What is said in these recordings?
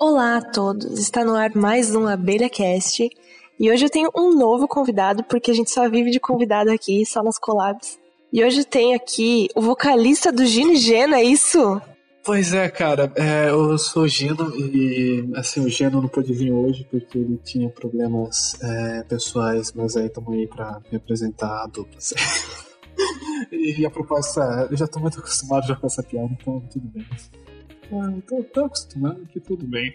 Olá a todos, está no ar mais um Abelha Cast e hoje eu tenho um novo convidado porque a gente só vive de convidado aqui, só nas collabs. E hoje tem aqui o vocalista do Gino Geno, é isso? Pois é, cara, é, eu sou o Gino e assim, o Geno não pôde vir hoje porque ele tinha problemas é, pessoais, mas aí estamos aí pra representar a dupla. e a proposta, eu já tô muito acostumado já com essa piada, então tudo bem. Ah, tô, tô acostumado que tudo bem.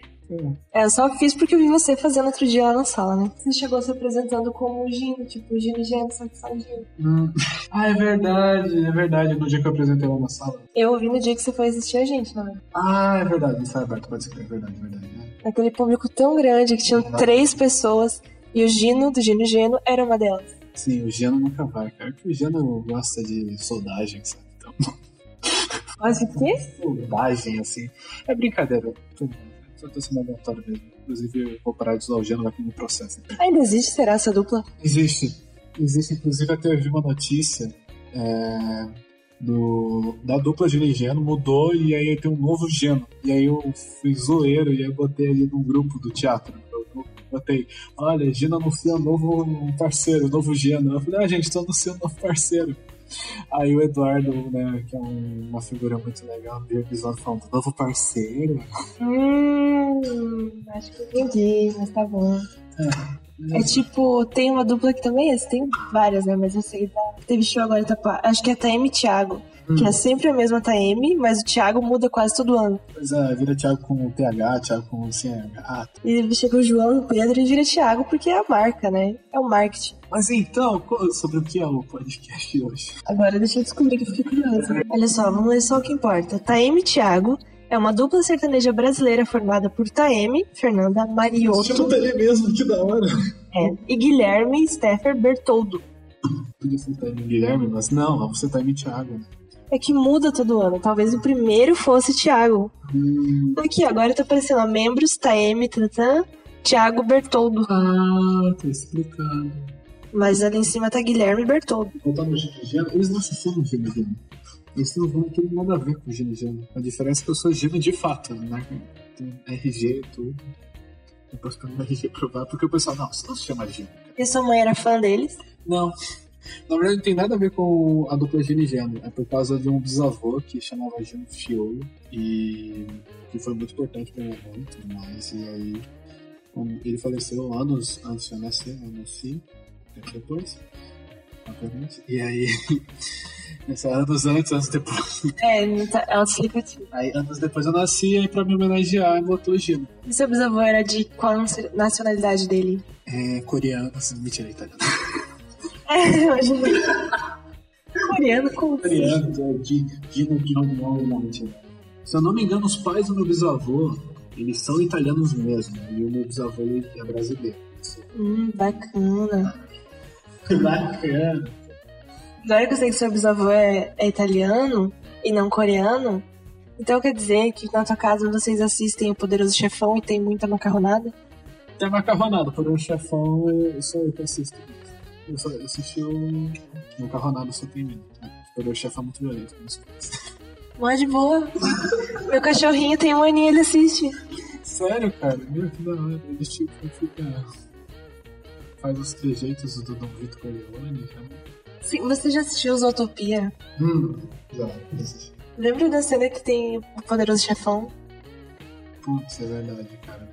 É, eu só fiz porque eu vi você fazendo outro dia lá na sala, né? Você chegou se apresentando como o Gino, tipo, o Gino Geno, só que só o Gino. Hum. Ah, é verdade, é verdade, no dia que eu apresentei lá na sala. Eu ouvi no dia que você foi assistir a gente, não é? Ah, é verdade, isso é aberto, pode ser, é verdade, é verdade. Né? Aquele público tão grande que tinham três pessoas e o Gino, do Gino Geno, era uma delas. Sim, o Geno nunca vai, cara, porque o Geno gosta de soldagem, sabe? Então... Mas o quê? Soldagem, assim. É brincadeira, só tô sendo aleatório mesmo. Inclusive, eu vou parar de usar o Geno aqui no processo. Ainda existe, será, essa dupla? Existe. Existe, inclusive, até eu vi uma notícia é, do, da dupla Geno e Geno, mudou e aí tem um novo Geno. E aí eu fui zoeiro e aí eu botei ali num grupo do teatro. Eu botei, olha, Geno anuncia um novo parceiro, um novo Geno. Eu falei, ah, gente, tô anunciando um novo parceiro. Aí o Eduardo, né, que é um, uma figura muito legal, viu o episódio falando, novo parceiro. Hum, acho que entendi, mas tá bom. É, é tipo, tem uma dupla que também é, tem várias, né? Mas eu sei, teve show agora, tá, acho que é Taeme e Thiago. Hum. Que é sempre a mesma Taeme, mas o Thiago muda quase todo ano. Pois é, vira Thiago com TH, Thiago com CH. E chega o João o Pedro e vira Thiago porque é a marca, né? É o marketing. Mas então, sobre o que é o podcast hoje? Agora deixa eu descobrir que eu fiquei curiosa. Olha só, vamos ler só o que importa. Taeme e Thiago é uma dupla sertaneja brasileira formada por Taeme, Fernanda Mariotto. Chama ele mesmo, que da hora. É, e Guilherme Steffer Bertoldo. Podia ser Taeme Guilherme, mas não, vamos ser Taeme Thiago é que muda todo ano. Talvez o primeiro fosse Thiago. Hum. Aqui, agora tá aparecendo ó, membros, Taeme, Tantan, Thiago Bertoldo. Ah, tá explicado. Mas ali em cima tá Guilherme Bertoldo. Voltando no Gino eles não se chamam Gino Eles não ter nada a ver com Gino Gino. A diferença é que eu sou Gino de fato, né? Tem RG e tudo. Depois que eu RG provar, porque o pessoal, não, você não se chama Gino. E sua mãe era fã deles? Não. Na verdade, não tem nada a ver com a dupla Gino e Geno. É por causa de um bisavô que chamava Gino Fiolo e que foi muito importante para minha mãe e tudo mais. E aí, ele faleceu anos antes de eu nascer, eu nasci depois. E aí, nessa anos antes, anos depois. É, tá, é explicativo. Aí, anos depois eu nasci, aí pra me homenagear, botou Gino. E seu bisavô era de qual nacionalidade dele? É, coreano, mentira, italiano. É, hoje. Coreano com Coreano, é de Dino Kyongwon, Se eu não me engano, os pais do meu bisavô, eles são italianos mesmo. E o meu bisavô é brasileiro. Hum, bacana. bacana. Agora que eu sei que seu bisavô é, é italiano e não coreano, então quer dizer que na tua casa vocês assistem o Poderoso Chefão e tem muita macarronada? Tem macarronada, o Poderoso Chefão eu sou eu que assisto. Eu, só, eu assisti o. No Carronado só tem medo. O chefe é muito violento. Não é de boa. Meu cachorrinho tem mania, ele assiste. Sério, cara? Meu, que da hora. Ele tipo fica. Faz os trejeitos do Dom Vitor Corleone. Sim, você já assistiu Zootopia? Hum, já, já assisti. Lembra da cena que tem o poderoso chefão? Putz, é verdade, cara.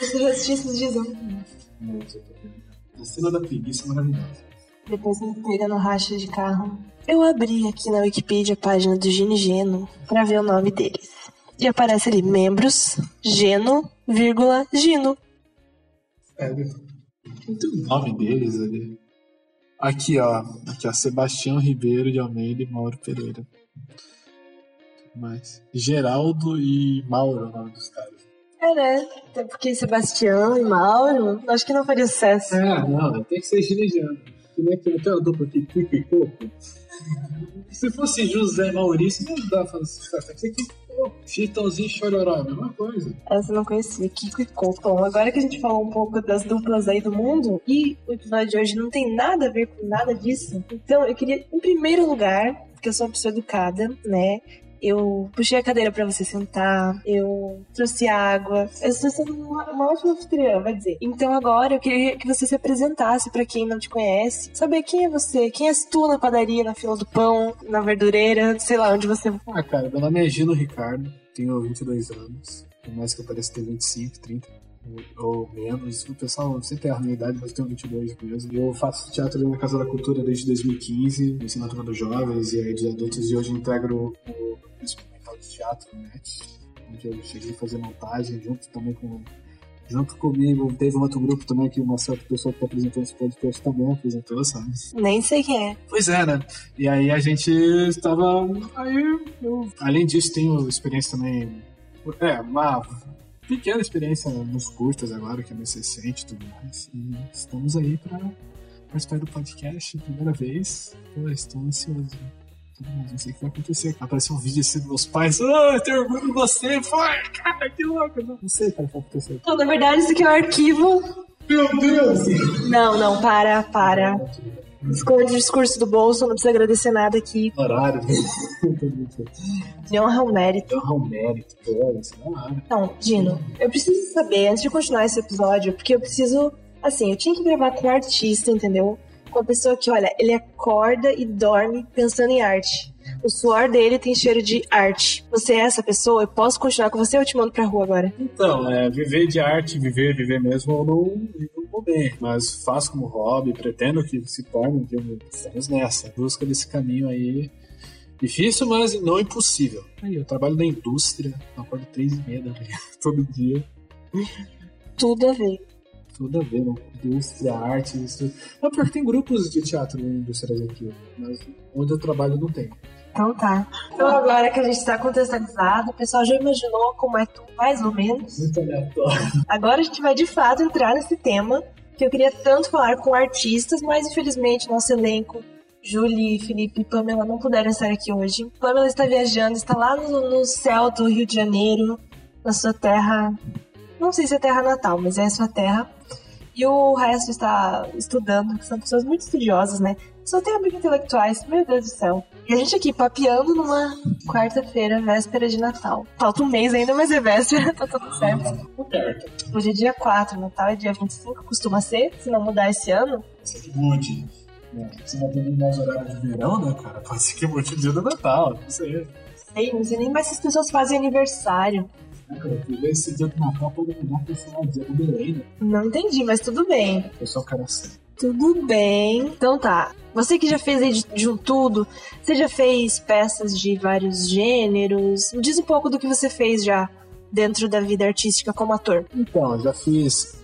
Você já assistiu esses dias? Não, Zootopia. A cena da preguiça é maravilhosa. Depois me pega no racha de carro. Eu abri aqui na Wikipedia a página do Gino Geno pra ver o nome deles. E aparece ali, membros, Geno, vírgula, Gino. Sério? Não tem o nome deles ali. Aqui, ó. Aqui, ó. Sebastião Ribeiro de Almeida e Mauro Pereira. Mais. Geraldo e Mauro é o nome dos caras. É, né? Até porque Sebastião e Mauro, acho que não faria sucesso. É, não, tem que ser ginesiano. Que nem que tem uma dupla aqui, Kiko e Coco. Se fosse José Maurício, não dá pra fazer sucesso. Tem que ser Chitãozinho Chororó, mesma coisa. Essa eu não conhecia, Kiko e Coco. Agora que a gente falou um pouco das duplas aí do mundo, e o episódio de hoje não tem nada a ver com nada disso, então eu queria, em primeiro lugar, porque eu sou uma pessoa educada, né? Eu puxei a cadeira para você sentar, eu trouxe água. Eu estou sendo uma, uma ótima anfitriã, vai dizer. Então agora eu queria que você se apresentasse para quem não te conhece, saber quem é você, quem és tu na padaria, na fila do pão, na verdureira, sei lá onde você. Ah, cara, meu nome é Gino Ricardo, tenho 22 anos, por mais que eu pareça ter 25, 30 ou menos. O pessoal sempre erra a minha idade, mas eu tenho 22 mesmo. Eu faço teatro na Casa da Cultura desde 2015, ensino a turma dos jovens e de adultos, e hoje integro o experimental de teatro NET, onde eu cheguei a fazer montagem junto também com junto comigo, teve um outro grupo também que uma certa pessoa que tá apresentou esse podcast também apresentou, sabe? Nem sei quem é. Pois é, né? E aí a gente estava. Aí eu, além disso, tenho experiência também. É, uma pequena experiência nos curtas agora, que é mais recente e tudo mais. E estamos aí para participar do podcast, primeira vez. Pô, estou ansioso. Não sei o que vai acontecer. Apareceu um vídeo assim dos meus pais. Ah, eu tenho orgulho de você. Foi, cara, que louco. Não, não sei o que vai acontecer. Não, na verdade, isso aqui é um arquivo. Meu Deus! Não, não, para, para. Esconde o discurso do bolso, não precisa agradecer nada aqui. Horário. De honra ao mérito. De honra ao mérito, pô, isso é Então, Dino, eu preciso saber, antes de continuar esse episódio, porque eu preciso. Assim, eu tinha que gravar com um artista, entendeu? Com uma pessoa que, olha, ele acorda e dorme pensando em arte. O suor dele tem cheiro de arte. Você é essa pessoa? Eu posso continuar com você ou eu te mando pra rua agora? Então, é, viver de arte, viver, viver mesmo, eu não, vou bem. Mas faço como hobby, pretendo que se torne um dia. Estamos nessa. Busca desse caminho aí. Difícil, mas não impossível. Aí, eu trabalho na indústria, acordo três e meia da manhã, todo dia. Tudo a ver. Tudo a ver, né? Indústria, arte, isso. Não, porque tem grupos de teatro em indústrias aqui, mas onde eu trabalho não tem. Então tá. Então agora que a gente está contextualizado, o pessoal já imaginou como é tu, mais ou menos. Muito aleatório. Agora a gente vai de fato entrar nesse tema que eu queria tanto falar com artistas, mas infelizmente nosso elenco, Julie, Felipe e Pamela não puderam estar aqui hoje. Pamela está viajando, está lá no, no céu do Rio de Janeiro, na sua terra. Não sei se é terra natal, mas é a sua terra. E o resto está estudando, que são pessoas muito estudiosas, né? Só tem amigos intelectuais, meu Deus do céu. E a gente aqui papeando numa quarta-feira, véspera de Natal. Falta um mês ainda, mas é véspera, tá tudo certo. Certo. Hoje é dia 4, Natal é dia 25, costuma ser, se não mudar esse ano. Ser que mude. É, Você vai ter mais horário de verão, né, cara? Pode ser que mude o dia do Natal, não sei. Sei, não sei nem mais se as pessoas fazem aniversário. Cara? Porque esse dia do Natal pode mudar o dia do Belém, né? Não entendi, mas tudo bem. Eu sou o cara assim. Tudo bem. Então tá. Você que já fez aí de, de tudo, você já fez peças de vários gêneros? Me diz um pouco do que você fez já dentro da vida artística como ator. Então, já fiz.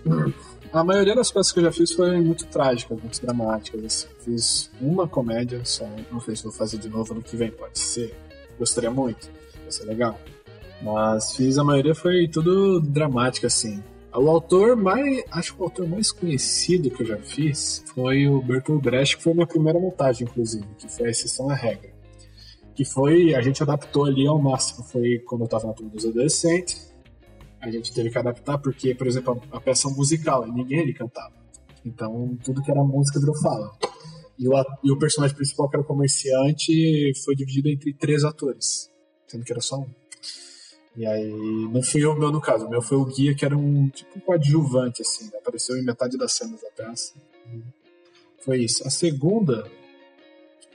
A maioria das peças que eu já fiz foi muito trágicas, muito dramáticas. Assim. Fiz uma comédia só. Não sei se vou fazer de novo no que vem, pode ser. Gostaria muito, vai ser legal. Mas fiz a maioria foi tudo dramático, assim. O autor mais. Acho que o autor mais conhecido que eu já fiz foi o Bertolt Brecht, que foi a minha primeira montagem, inclusive, que foi a exceção à regra. Que foi. A gente adaptou ali ao máximo. Foi quando eu tava na turma dos adolescentes. A gente teve que adaptar porque, por exemplo, a, a peça musical, e ninguém ali cantava. Então, tudo que era música virou fala. E o, e o personagem principal, que era o comerciante, foi dividido entre três atores, sendo que era só um. E aí, não fui eu meu no caso, o meu foi o guia, que era um tipo um coadjuvante, assim, apareceu em metade das cenas da peça. Foi isso. A segunda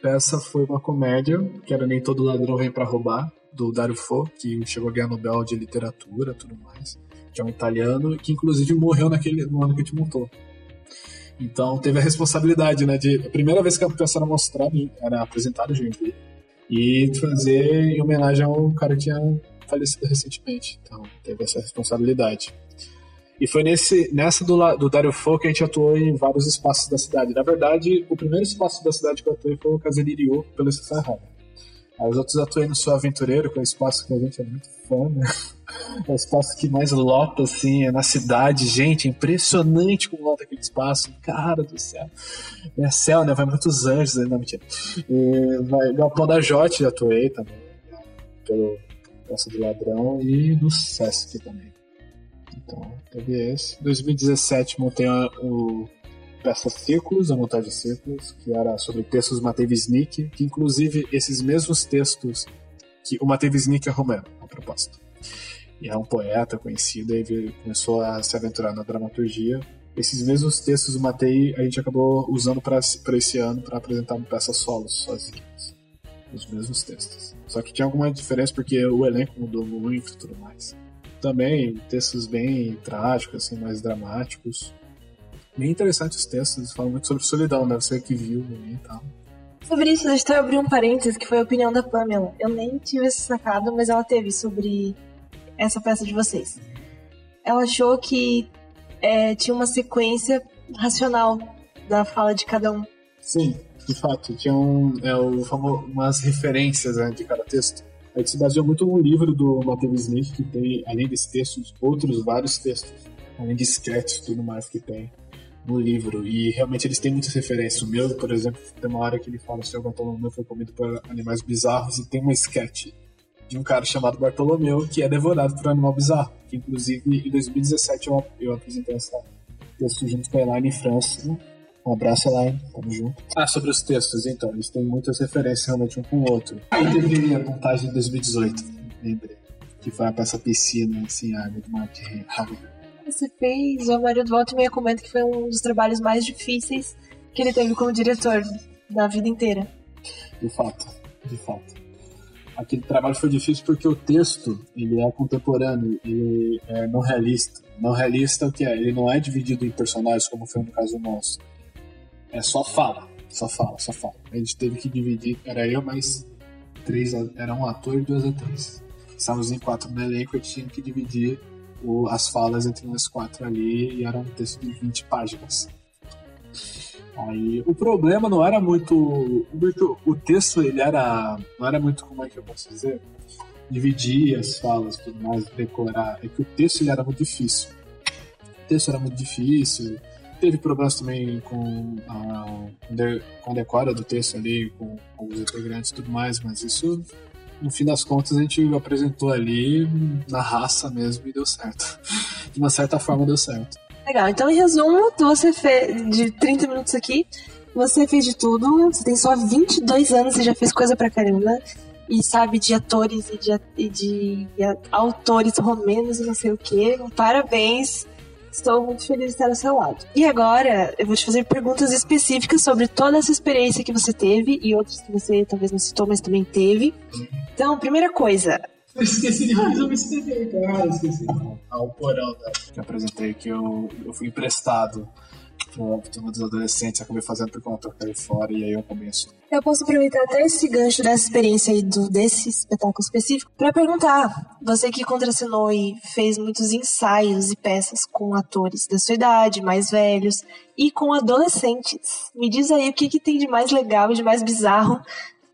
peça foi uma comédia, que era Nem Todo Ladrão Vem Pra Roubar, do Dario Fo, que chegou a ganhar Nobel de Literatura tudo mais, que é um italiano, que inclusive morreu naquele, no ano que a gente montou. Então teve a responsabilidade, né, de a primeira vez que a peça era mostrada, era apresentada Joinville, e fazer em homenagem ao cara que tinha falecido recentemente. Então teve essa responsabilidade. E foi nesse, nessa do, do Dario Fo que a gente atuou em vários espaços da cidade. Na verdade, o primeiro espaço da cidade que eu atuei foi o Casemiro, pelo Sahara. Aí os outros atuei no Sou Aventureiro, que é um espaço que a gente é muito fã, né? É o espaço que mais lota, assim, é na cidade. Gente, é impressionante como lota aquele espaço. Cara do céu. É céu, né? Vai muitos anjos aí, não, mentira. E vai, Galpão da Jote atuei também, né? pelo Praça do Ladrão e no Sesc também. Então, teve esse. Em 2017 montei o peça Círculos, a montagem Círculos, que era sobre textos Matei Wisnik, que inclusive esses mesmos textos que o Matei Wisnik é romano, a propósito. E é um poeta conhecido, e começou a se aventurar na dramaturgia. Esses mesmos textos do Matei a gente acabou usando para esse ano para apresentar uma peça solo sozinhos. Os mesmos textos. Só que tinha alguma diferença porque o elenco mudou muito e tudo mais. Também textos bem trágicos, assim, mais dramáticos. Bem interessantes os textos, falam muito sobre solidão, né? Você que viu e tal. Sobre isso, deixa eu abrir um parênteses, que foi a opinião da Pamela. Eu nem tive esse sacado, mas ela teve sobre essa peça de vocês. Ela achou que é, tinha uma sequência racional da fala de cada um. Sim, de fato. Tinha um, é, o umas referências né, de cada texto. A gente se baseou muito no livro do Matheus Smith, que tem, além desse texto, outros vários textos, além de sketches e tudo mais que tem no livro. E realmente eles têm muitas referências. O meu, por exemplo, tem uma hora que ele fala que o Bartolomeu foi comido por animais bizarros e tem uma sketch de um cara chamado Bartolomeu que é devorado por um animal bizarro. Que inclusive em 2017 eu, eu apresentei essa texto junto com a Elaine França. Um abraço, Elaine, tamo junto. Ah, sobre os textos, então, eles têm muitas referências realmente um com o outro. Aí teve a montagem de 2018, lembrei. Que foi a peça piscina, assim, água do mar de você fez, o Mário Volta meia comenta que foi um dos trabalhos mais difíceis que ele teve como diretor da vida inteira. De fato, de fato. Aquele trabalho foi difícil porque o texto ele é contemporâneo, ele é não realista. Não realista o que é? Ele não é dividido em personagens como foi no caso nosso. É só fala, só fala, só fala. A gente teve que dividir, era eu mais três, era um ator e duas atrizes. Estávamos em quatro no elenco e tinha que dividir o, as falas entre nós quatro ali e era um texto de 20 páginas. Aí o problema não era muito, muito. O texto ele era. Não era muito, como é que eu posso dizer? Dividir as falas tudo mais, decorar. É que o texto ele era muito difícil. O texto era muito difícil. Teve problemas também com a, com a decora do texto ali, com, os integrantes e tudo mais, mas isso no fim das contas a gente apresentou ali na raça mesmo e deu certo. De uma certa forma deu certo. Legal, então em resumo, você fez de 30 minutos aqui, você fez de tudo, você tem só 22 anos e já fez coisa pra caramba. E sabe de atores e de, e de autores romenos e não sei o que. Parabéns! Estou muito feliz de estar ao seu lado. E agora eu vou te fazer perguntas específicas sobre toda essa experiência que você teve e outras que você talvez não citou, mas também teve. Então, primeira coisa. Eu esqueci de fazer uma escrever, cara. Esqueci. Ah, o porão tá? que apresentei que eu, eu fui emprestado pro turma dos adolescentes, acabei fazendo porque eu troquei fora e aí eu começo. Eu posso aproveitar até esse gancho dessa experiência aí do, desse espetáculo específico para perguntar, você que contracenou e fez muitos ensaios e peças com atores da sua idade, mais velhos, e com adolescentes, me diz aí o que, que tem de mais legal e de mais bizarro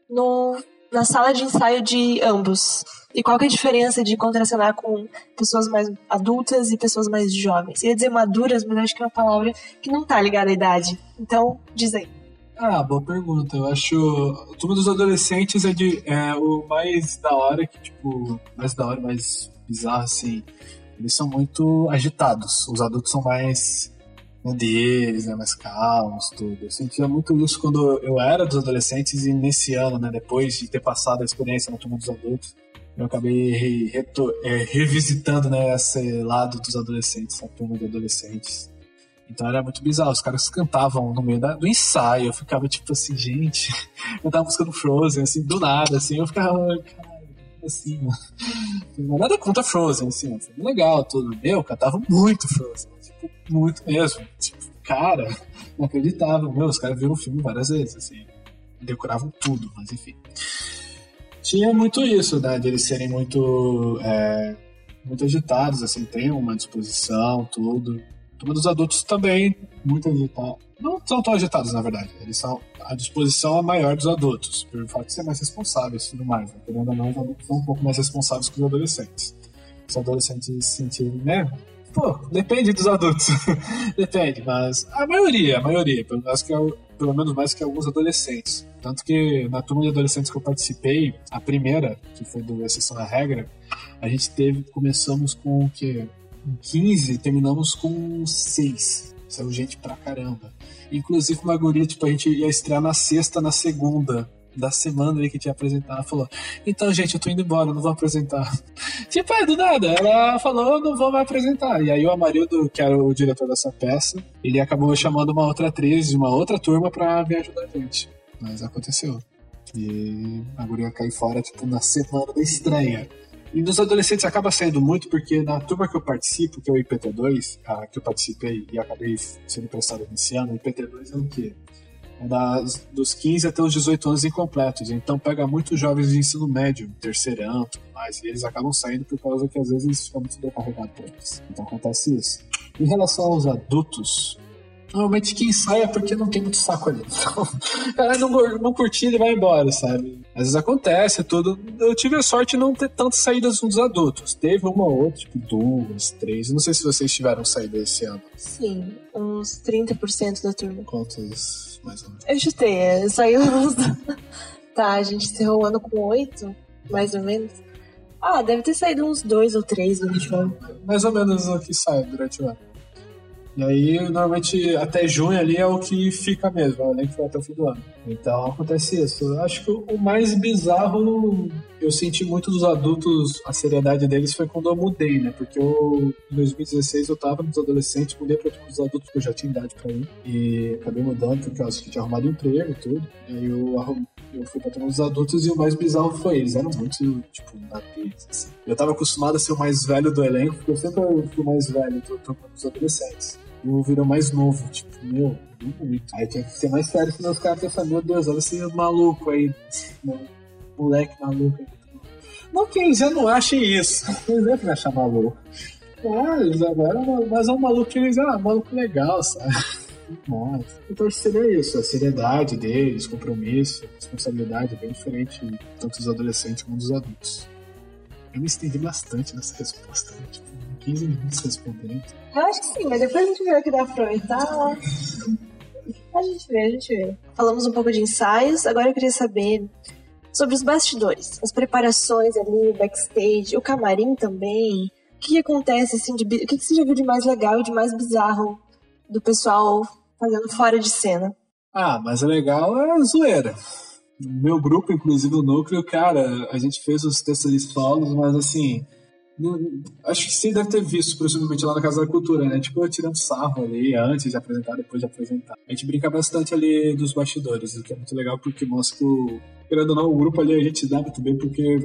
no, na sala de ensaio de ambos. E qual que é a diferença de contracenar com pessoas mais adultas e pessoas mais jovens? Eu ia dizer maduras, mas acho que é uma palavra que não tá ligada à idade. Então, diz aí. Ah, boa pergunta. Eu acho. O Turma dos Adolescentes é, de, é o mais da hora, que, tipo, mais da hora, mais bizarro, assim. Eles são muito agitados. Os adultos são mais deles, né, mais calmos, tudo. Eu sentia muito isso quando eu era dos adolescentes e nesse ano, né, depois de ter passado a experiência no Turma dos Adultos, eu acabei re, é, revisitando né, esse lado dos adolescentes, a turma de adolescentes. Então era muito bizarro, os caras cantavam no meio da, do ensaio, eu ficava tipo assim, gente, eu tava buscando Frozen, assim, do nada, assim, eu ficava, assim, não nada contra Frozen, assim, foi legal tudo. Eu cantava muito Frozen, tipo, muito mesmo. Tipo, cara, não acreditava, meu, os caras viram o filme várias vezes, assim, decoravam tudo, mas enfim tinha muito isso, né? De eles serem muito, é, muito agitados, assim, tem uma disposição, tudo. Turma dos adultos também, muito agitados. Não são tão agitados, na verdade. Eles são. A disposição é maior dos adultos, por fato de ser mais responsáveis e tudo mais. Né? Querendo ou não, os adultos são um pouco mais responsáveis que os adolescentes. Os adolescentes se sentirem, né? Pô, depende dos adultos. depende, mas a maioria, a maioria, pelo menos, que é, pelo menos mais que alguns adolescentes. Tanto que na turma de adolescentes que eu participei, a primeira, que foi do Exceção à Regra, a gente teve, começamos com o quê? 15 terminamos com 6. Saiu gente pra caramba. Inclusive uma guria, tipo, a gente ia estrear na sexta, na segunda da semana ali que tinha apresentar. Falou: Então, gente, eu tô indo embora, não vou apresentar. tipo, é do nada. Ela falou: não vou mais apresentar. E aí o Amarildo, que era o diretor dessa peça, ele acabou chamando uma outra atriz de uma outra turma pra vir ajudar a gente. Mas aconteceu. E a guria caiu fora, tipo, na semana da estreia. E nos adolescentes acaba saindo muito porque na turma que eu participo, que é o IPT2, a, que eu participei e acabei sendo emprestado nesse ano, o IPT2 é o quê? É das, dos 15 até os 18 anos incompletos. Então pega muitos jovens de ensino médio, terceirão, tudo mais, e eles acabam saindo por causa que às vezes fica muito decarregado para eles. Então acontece isso. Em relação aos adultos, Normalmente quem sai é porque não tem muito saco ali. Então, o cara não, não curtir, ele vai embora, sabe? Às vezes acontece, tudo. Eu tive a sorte de não ter tantas saídas dos adultos. Teve uma ou outra, tipo duas, três. Não sei se vocês tiveram saída esse ano. Sim, uns 30% da turma. Quantos, mais ou menos? Eu chutei, é, saiu uns. tá, a gente encerrou o ano com oito, mais ou menos. Ah, deve ter saído uns dois ou três durante o ano. Mais ou menos o que sai durante o ano. E aí, normalmente, até junho ali é o que fica mesmo, é o elenco foi até o fim do ano. Então, acontece isso. Eu acho que o mais bizarro, eu senti muito dos adultos, a seriedade deles foi quando eu mudei, né? Porque eu, em 2016 eu tava nos adolescentes, mudei pra os adultos que eu já tinha idade pra ir. E acabei mudando porque eu que tinha arrumado emprego e tudo. E aí eu, eu fui pra turma dos adultos e o mais bizarro foi eles. Eram muito, tipo, nativos, assim. Eu tava acostumado a ser o mais velho do elenco, porque eu sempre fui o mais velho do dos adolescentes o virou mais novo. Tipo, meu, muito. Aí tinha que ser mais sério, senão os caras pensam, meu Deus, olha esse maluco aí, moleque maluco aí. Não que eles já não achem isso. Eles devem achar maluco. Ah, eles agora, mas é um maluco que eles, ah, maluco legal, sabe? Mas, então seria isso, a seriedade deles, compromisso, responsabilidade bem diferente tanto dos adolescentes como dos adultos. Eu me estendi bastante nessa resposta, né? tipo, 15 minutos respondendo. Eu acho que sim, mas depois a gente vê o que dá pra aproveitar. A gente vê, a gente vê. Falamos um pouco de ensaios, agora eu queria saber sobre os bastidores, as preparações ali, o backstage, o camarim também. O que, acontece, assim, de, o que, que você já viu de mais legal e de mais bizarro do pessoal fazendo fora de cena? Ah, mas o legal é a zoeira. Meu grupo, inclusive o núcleo, cara, a gente fez os textos solos, mas assim, acho que você deve ter visto, possivelmente, lá na Casa da Cultura, né? Tipo, eu tirando sarro ali antes de apresentar, depois de apresentar. A gente brinca bastante ali dos bastidores, o que é muito legal porque mostra que o. Querendo ou não, o grupo ali a gente dá muito bem porque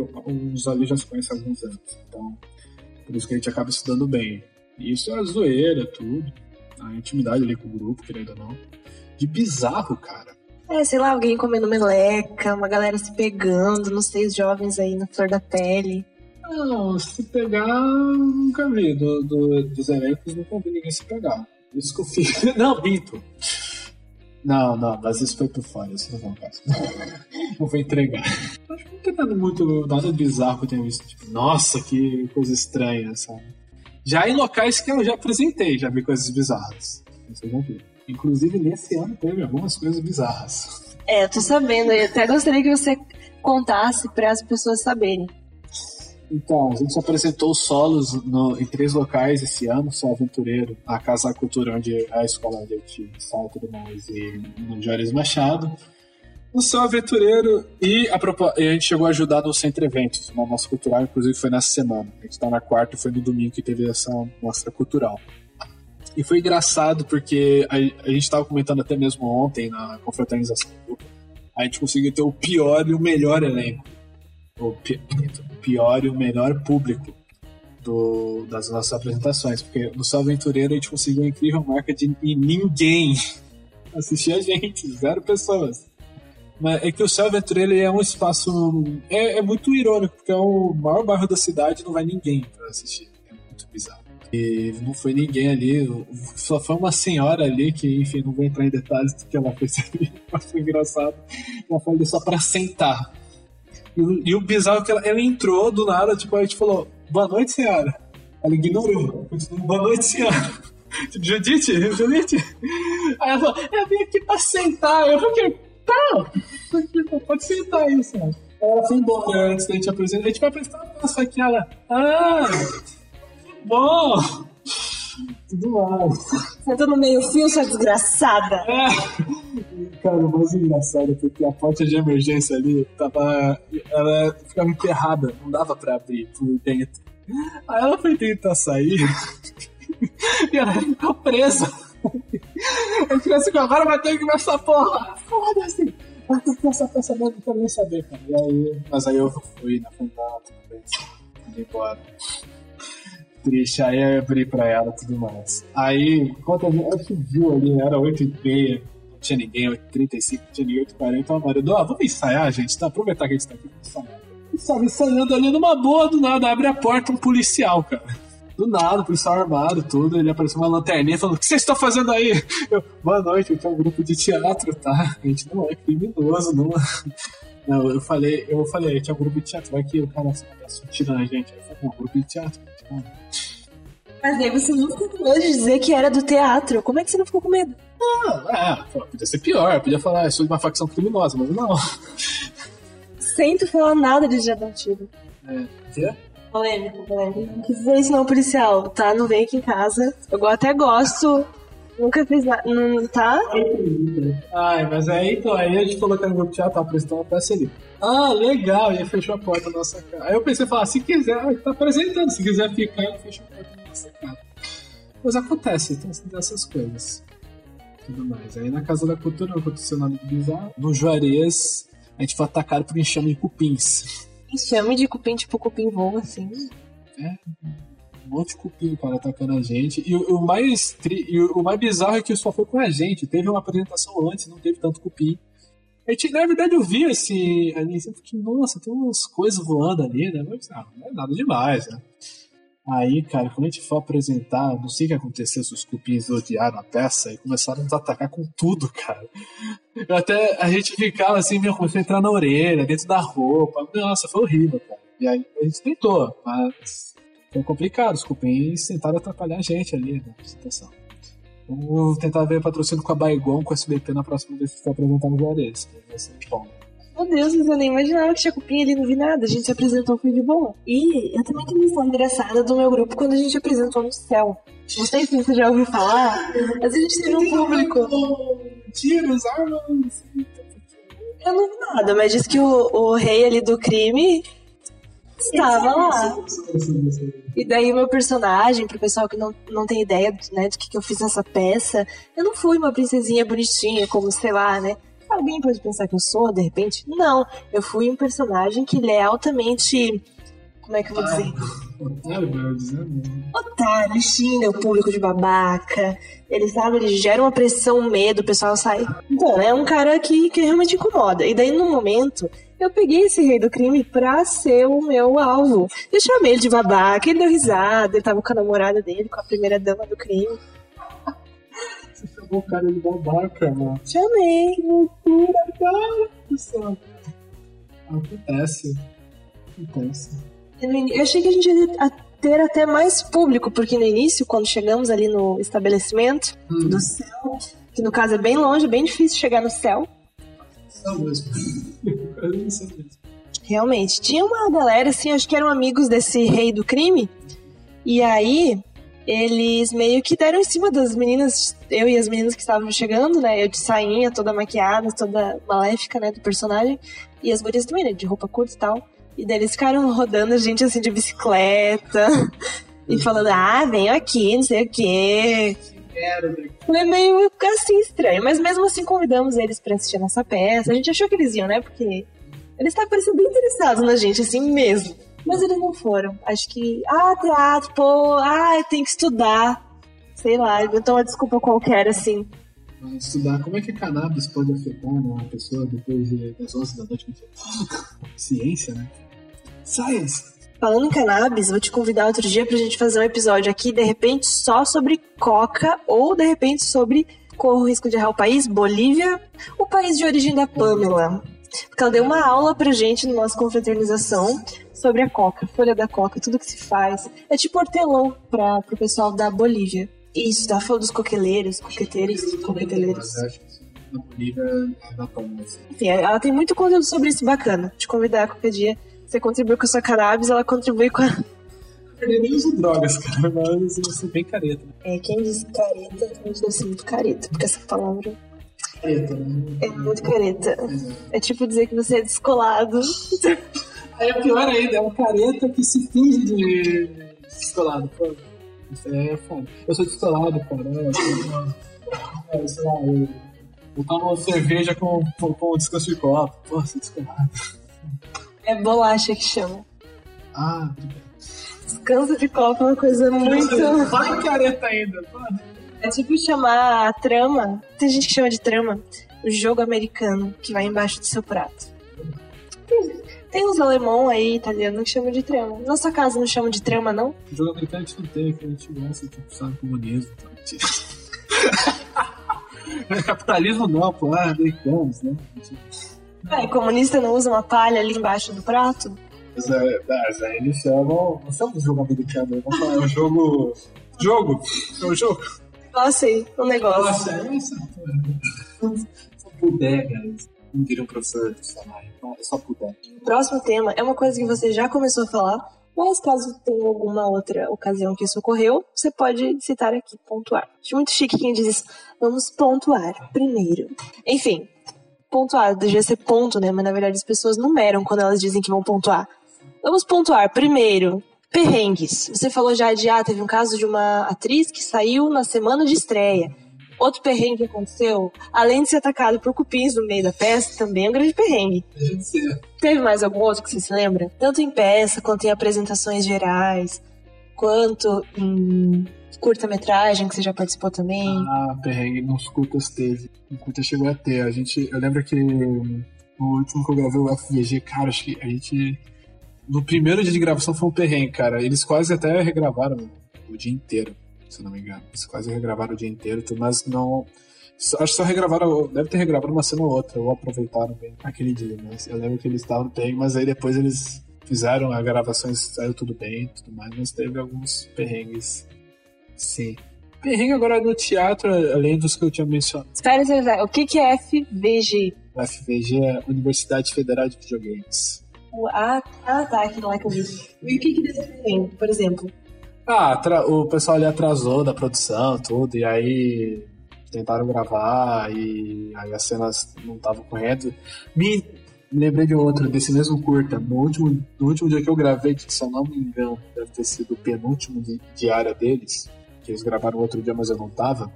os ali já se conhecem há alguns anos. Então, por isso que a gente acaba estudando bem. E isso é a zoeira, tudo. A intimidade ali com o grupo, querendo ou não. De bizarro, cara. É, sei lá, alguém comendo meleca, uma galera se pegando, não sei, os jovens aí na flor da pele. Não, se pegar, nunca vi. Do, do, dos elencos, nunca vi ninguém se pegar. Isso que eu fiz. Não, Bito. Não, não, mas isso foi por fora, isso não vai Não vou entregar. Acho que não tem nada muito, nada bizarro que eu tenha visto. Tipo, nossa, que coisa estranha, sabe? Já em locais que eu já apresentei, já vi coisas bizarras. Eu já vi. Inclusive, nesse ano teve algumas coisas bizarras. É, eu tô sabendo. Eu até gostaria que você contasse para as pessoas saberem. Então, a gente apresentou solos no, em três locais esse ano, Só Aventureiro, a Casa da Cultura, onde a escola onde a gente sai e tudo mais, e no Juarez Machado. No Céu Aventureiro e a, e a, gente chegou a ajudar no Centro Eventos, uma mostra cultural, inclusive foi nessa semana. A gente está na quarta e foi no domingo que teve essa mostra cultural. E foi engraçado porque a, a gente estava comentando até mesmo ontem na confraternização do grupo, a gente conseguiu ter o pior e o melhor elenco. O, pior e o melhor público do, das nossas apresentações, porque no Céu Aventureiro a gente conseguiu uma incrível marca de e ninguém assistia a gente, zero pessoas. Mas é que o Céu Aventureiro é um espaço. É, é, muito irônico, porque é o maior bairro da cidade não vai ninguém para assistir. E não foi ninguém ali, só foi uma senhora ali que, enfim, não vou entrar em detalhes do que ela fez ali, mas foi engraçado. Ela foi ali só para sentar e, e o bizarro é que ela, ela, entrou do nada, tipo, a gente falou, boa noite, senhora. Ela ignorou. Continuou, boa noite, senhora. Tipo, Judite, Judite. Aí ela falou, eu vim aqui pra sentar. Eu falei, tá, pode sentar aí, senhora. Ela foi embora antes da gente apresentar. A gente vai apresentar a nossa aqui. Ela, ah, bom. Tudo mais. Sentou no meio fio, sua desgraçada. É. Cara, o mais engraçado é porque a porta de emergência ali tava. Ela ficava emperrada, não dava pra abrir por dentro. Aí ela foi tentar sair e ela ficou presa. Eu fiquei assim, agora vai ter que ver essa porra. Foda-se. Vai ter que ver essa peça mesmo, não quero nem saber, cara. E aí, mas aí eu fui na dela, tudo bem. Fui embora. Triste, aí eu abri pra ela e tudo mais. Aí, enquanto a gente viu ali, era 8 e meia, não tinha ninguém, 8h35, não tinha ninguém, 8h40, então a marido, ah, vamos ensaiar, gente, tá? Aproveitar que a gente tá aqui, vamos ensaiar. E sabe, ensaiando ali numa boa, do nada, abre a porta um policial, cara. Do nada, o policial armado, tudo, ele apareceu uma lanterninha falando: O que vocês estão fazendo aí? Eu, Boa noite, eu tenho um grupo de teatro, tá? A gente não é criminoso, não. Não, eu falei, eu falei, tinha um grupo de teatro, vai que o cara se tirando a gente. Aí eu falei, um grupo de teatro. Mas aí você não ficou com medo de dizer que era do teatro. Como é que você não ficou com medo? Ah, é, podia ser pior, podia falar, eu sou de uma facção criminosa, mas não. Sem tu falar nada de já dar tiro. É, quê? Polêmico, polêmico. Que fez isso não, policial, tá? Não vem aqui em casa. Eu até gosto. Nunca fiz nada. Não tá? Ai, mas aí, então, aí a gente falou que era um grupo de tava apresentando uma peça ali. Ah, legal, e aí fechou a porta da nossa cara. Aí eu pensei, falar, se quiser, ah, tá apresentando, se quiser ficar, ele fecha a porta da nossa cara. Mas acontece, tem dessas coisas. Tudo mais. Aí na Casa da Cultura não aconteceu nada de bizarro. No Juarez, a gente foi atacado por enxame de cupins. Enxame de cupim, tipo cupim voa, assim. É, um monte de cupim, cara, atacando a gente. E o, o mais, tri... e o, mais bizarro é que só foi com a gente. Teve uma apresentação antes, não teve tanto cupim. A gente, na verdade, eu vi assim, ali, sempre que, nossa, tem umas coisas voando ali, né? Mas ah, não é nada demais, né? Aí, cara, quando a gente foi apresentar, não sei o que aconteceu, se os cupins odiaram a peça e começaram a nos atacar com tudo, cara. Eu até, a gente ficava assim, meu, começou a entrar na orelha, dentro da roupa. Nossa, foi horrível, cara. E aí a gente tentou, mas foi complicado. Os cupins tentaram atrapalhar a gente ali na apresentação. Vamos tentar ver patrocínio com a Baigon, com a SBT na próxima vez que for apresentar no Juarez. Vai ser bom. Meu Deus, mas eu nem imaginava que tinha cupim ali, não vi nada. A gente se apresentou, foi de boa. E eu também tenho uma história engraçada do meu grupo quando a gente apresentou no céu. Não sei se você já ouviu falar, mas a gente teve um público. Tiros, armas. Eu não vi nada, mas disse que o, o rei ali do crime estava lá. E daí o meu personagem, pro pessoal que não, não tem ideia né, do que, que eu fiz nessa peça, eu não fui uma princesinha bonitinha, como, sei lá, né? Alguém pode pensar que eu sou, de repente? Não, eu fui um personagem que ele é altamente. Como é que eu vou dizer? Otário. Otário, ele xinga o público de babaca. Ele sabe, ele gera uma pressão, um medo, o pessoal sai. Bom, é um cara que, que realmente incomoda. E daí, no momento, eu peguei esse rei do crime pra ser o meu alvo. Eu chamei ele de babaca, ele deu risada, ele tava com a namorada dele, com a primeira dama do crime. Você chamou o cara de babaca, mano. Chamei. Que loucura, cara do céu. Acontece. Acontece. Eu achei que a gente ia ter até mais público, porque no início, quando chegamos ali no estabelecimento Hum. do céu, que no caso é bem longe, bem difícil chegar no céu, São realmente, tinha uma galera, assim, acho que eram amigos desse rei do crime, e aí eles meio que deram em cima das meninas, eu e as meninas que estavam chegando, né, eu de sainha, toda maquiada, toda maléfica, né, do personagem, e as gurias também, né, de roupa curta e tal. E daí eles ficaram rodando a gente assim de bicicleta e falando, ah, venho aqui, não sei o quê. Foi meio assim estranho, mas mesmo assim convidamos eles pra assistir a nossa peça. A gente achou que eles iam, né? Porque eles estavam parecendo bem interessados na gente, assim mesmo. Mas eles não foram. Acho que, ah, teatro, pô, ah, tem que estudar. Sei lá, inventou uma desculpa qualquer, assim. Estudar como é que cannabis pode afetar né, uma pessoa depois de, das 11 da noite. Ciência, né? Science! Falando em cannabis, vou te convidar outro dia pra gente fazer um episódio aqui, de repente, só sobre coca ou de repente sobre corro o risco de errar o país, Bolívia, o país de origem da Pamela. Porque ela deu uma aula pra gente na nossa confraternização sobre a coca, folha da coca, tudo que se faz. É tipo hortelão para pro pessoal da Bolívia. Isso, tá falando dos coqueleiros, coqueteiros, coqueteleiros. Na Bolívia é na. Enfim, ela tem muito conteúdo sobre isso bacana. Te convidar qualquer dia. Você contribui com a sua cannabis, ela contribui com a. Eu nem uso drogas, cara, mas eu sou bem careta. É, quem diz careta, realmente deve ser muito careta, porque essa palavra. Careta, né? É muito careta. É tipo dizer que você é descolado. Aí é pior ainda, é um careta que se finge de descolado. Pô, isso é foda. Eu sou descolado, cara. Eu, sou- é, sei lá, eu, eu tomo cerveja com, com, com descanso de copo. Pô, sou descolado. É bolacha que chama. Ah. Descanso de copo é uma coisa muito. Vai careta ainda. É tipo chamar a trama. Tem gente que chama de trama o jogo americano que vai embaixo do seu prato. Tem- uns alemão aí, italiano, que chamam de trama. Nossa casa não chama de trama, não? O jogo americano a gente não tem, que a gente gosta, tipo, sabe, comunismo. Então, mentira. Capitalismo não, pô, ah, americanos, né? Mentira. É, comunista não usa uma palha ali embaixo do prato? Mas, é, mas aí eles chamam. Não chamam de jogo americano, falar, é um jogo. Jogo! É um jogo! Nossa, aí, um negócio. Nossa, é isso. Só puder, guys. Não diria um professor do salário. É só puder. O próximo tema é uma coisa que você já começou a falar, mas caso tenha alguma outra ocasião que isso ocorreu, você pode citar aqui, pontuar. Acho muito chique quem diz isso. Vamos pontuar primeiro. Enfim, pontuar devia ser ponto, né? Mas na verdade as pessoas numeram quando elas dizem que vão pontuar. Vamos pontuar primeiro. Perrengues. Você falou já de, ah, teve um caso de uma atriz que saiu na semana de estreia. Outro perrengue que aconteceu, além de ser atacado por cupins no meio da peça, também é um grande perrengue. Ser. Teve mais algum outro que você se lembra? Tanto em peça, quanto em apresentações gerais, quanto em curta-metragem, que você já participou também. Ah, perrengue nos curtas teve. No curta chegou a ter. A gente, eu lembro que no último que eu gravei o FVG, cara, acho que a gente. No primeiro dia de gravação foi um perrengue, cara. Eles quase até regravaram o dia inteiro, se não me engano. Eles quase regravaram o dia inteiro, mas não. Acho que só regravaram, deve ter regravado uma cena ou outra, ou aproveitaram bem aquele dia, mas eu lembro que eles estavam perrengue, mas aí depois eles fizeram a gravação, saiu tudo bem e tudo mais, mas teve alguns perrengues. Sim. Perrengue agora no teatro, além dos que eu tinha mencionado. Espera, espera. O que, que é FVG? FVG é Universidade Federal de Videogames. Ah, ah, tá, aquilo lá que eu vi. E o que, que perrengue, por exemplo? Ah, o pessoal ali atrasou da produção, tudo, e aí tentaram gravar e aí as cenas não estavam correndo. Me lembrei de outro, desse mesmo curta. No último, no último dia que eu gravei, que se eu não me engano, deve ter sido o penúltimo diário deles, que eles gravaram outro dia, mas eu não tava.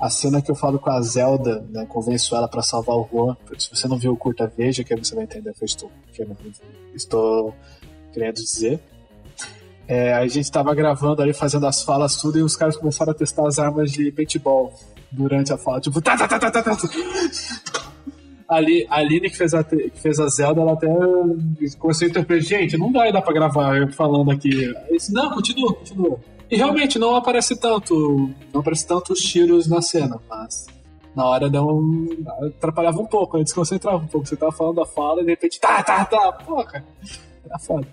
A cena que eu falo com a Zelda, né, convenço ela pra salvar o Juan. Se você não viu o curta, veja, que aí você vai entender o que eu estou, que eu estou querendo dizer. É, a gente tava gravando ali, fazendo as falas tudo, e os caras começaram a testar as armas de paintball durante a fala. Tipo, tá, tá, tá, tá, tá, tá. Ali, a Aline que fez a, que fez a Zelda, ela até começou a interpretar, gente, não vai dar pra gravar eu falando aqui. Disse, não, continua, continua. E realmente não aparece tanto, não aparece tanto os tiros na cena, mas na hora deu um, atrapalhava um pouco, aí desconcentrava um pouco. Você tava falando a fala e de repente, tá, tá, tá, pô, cara, era foda.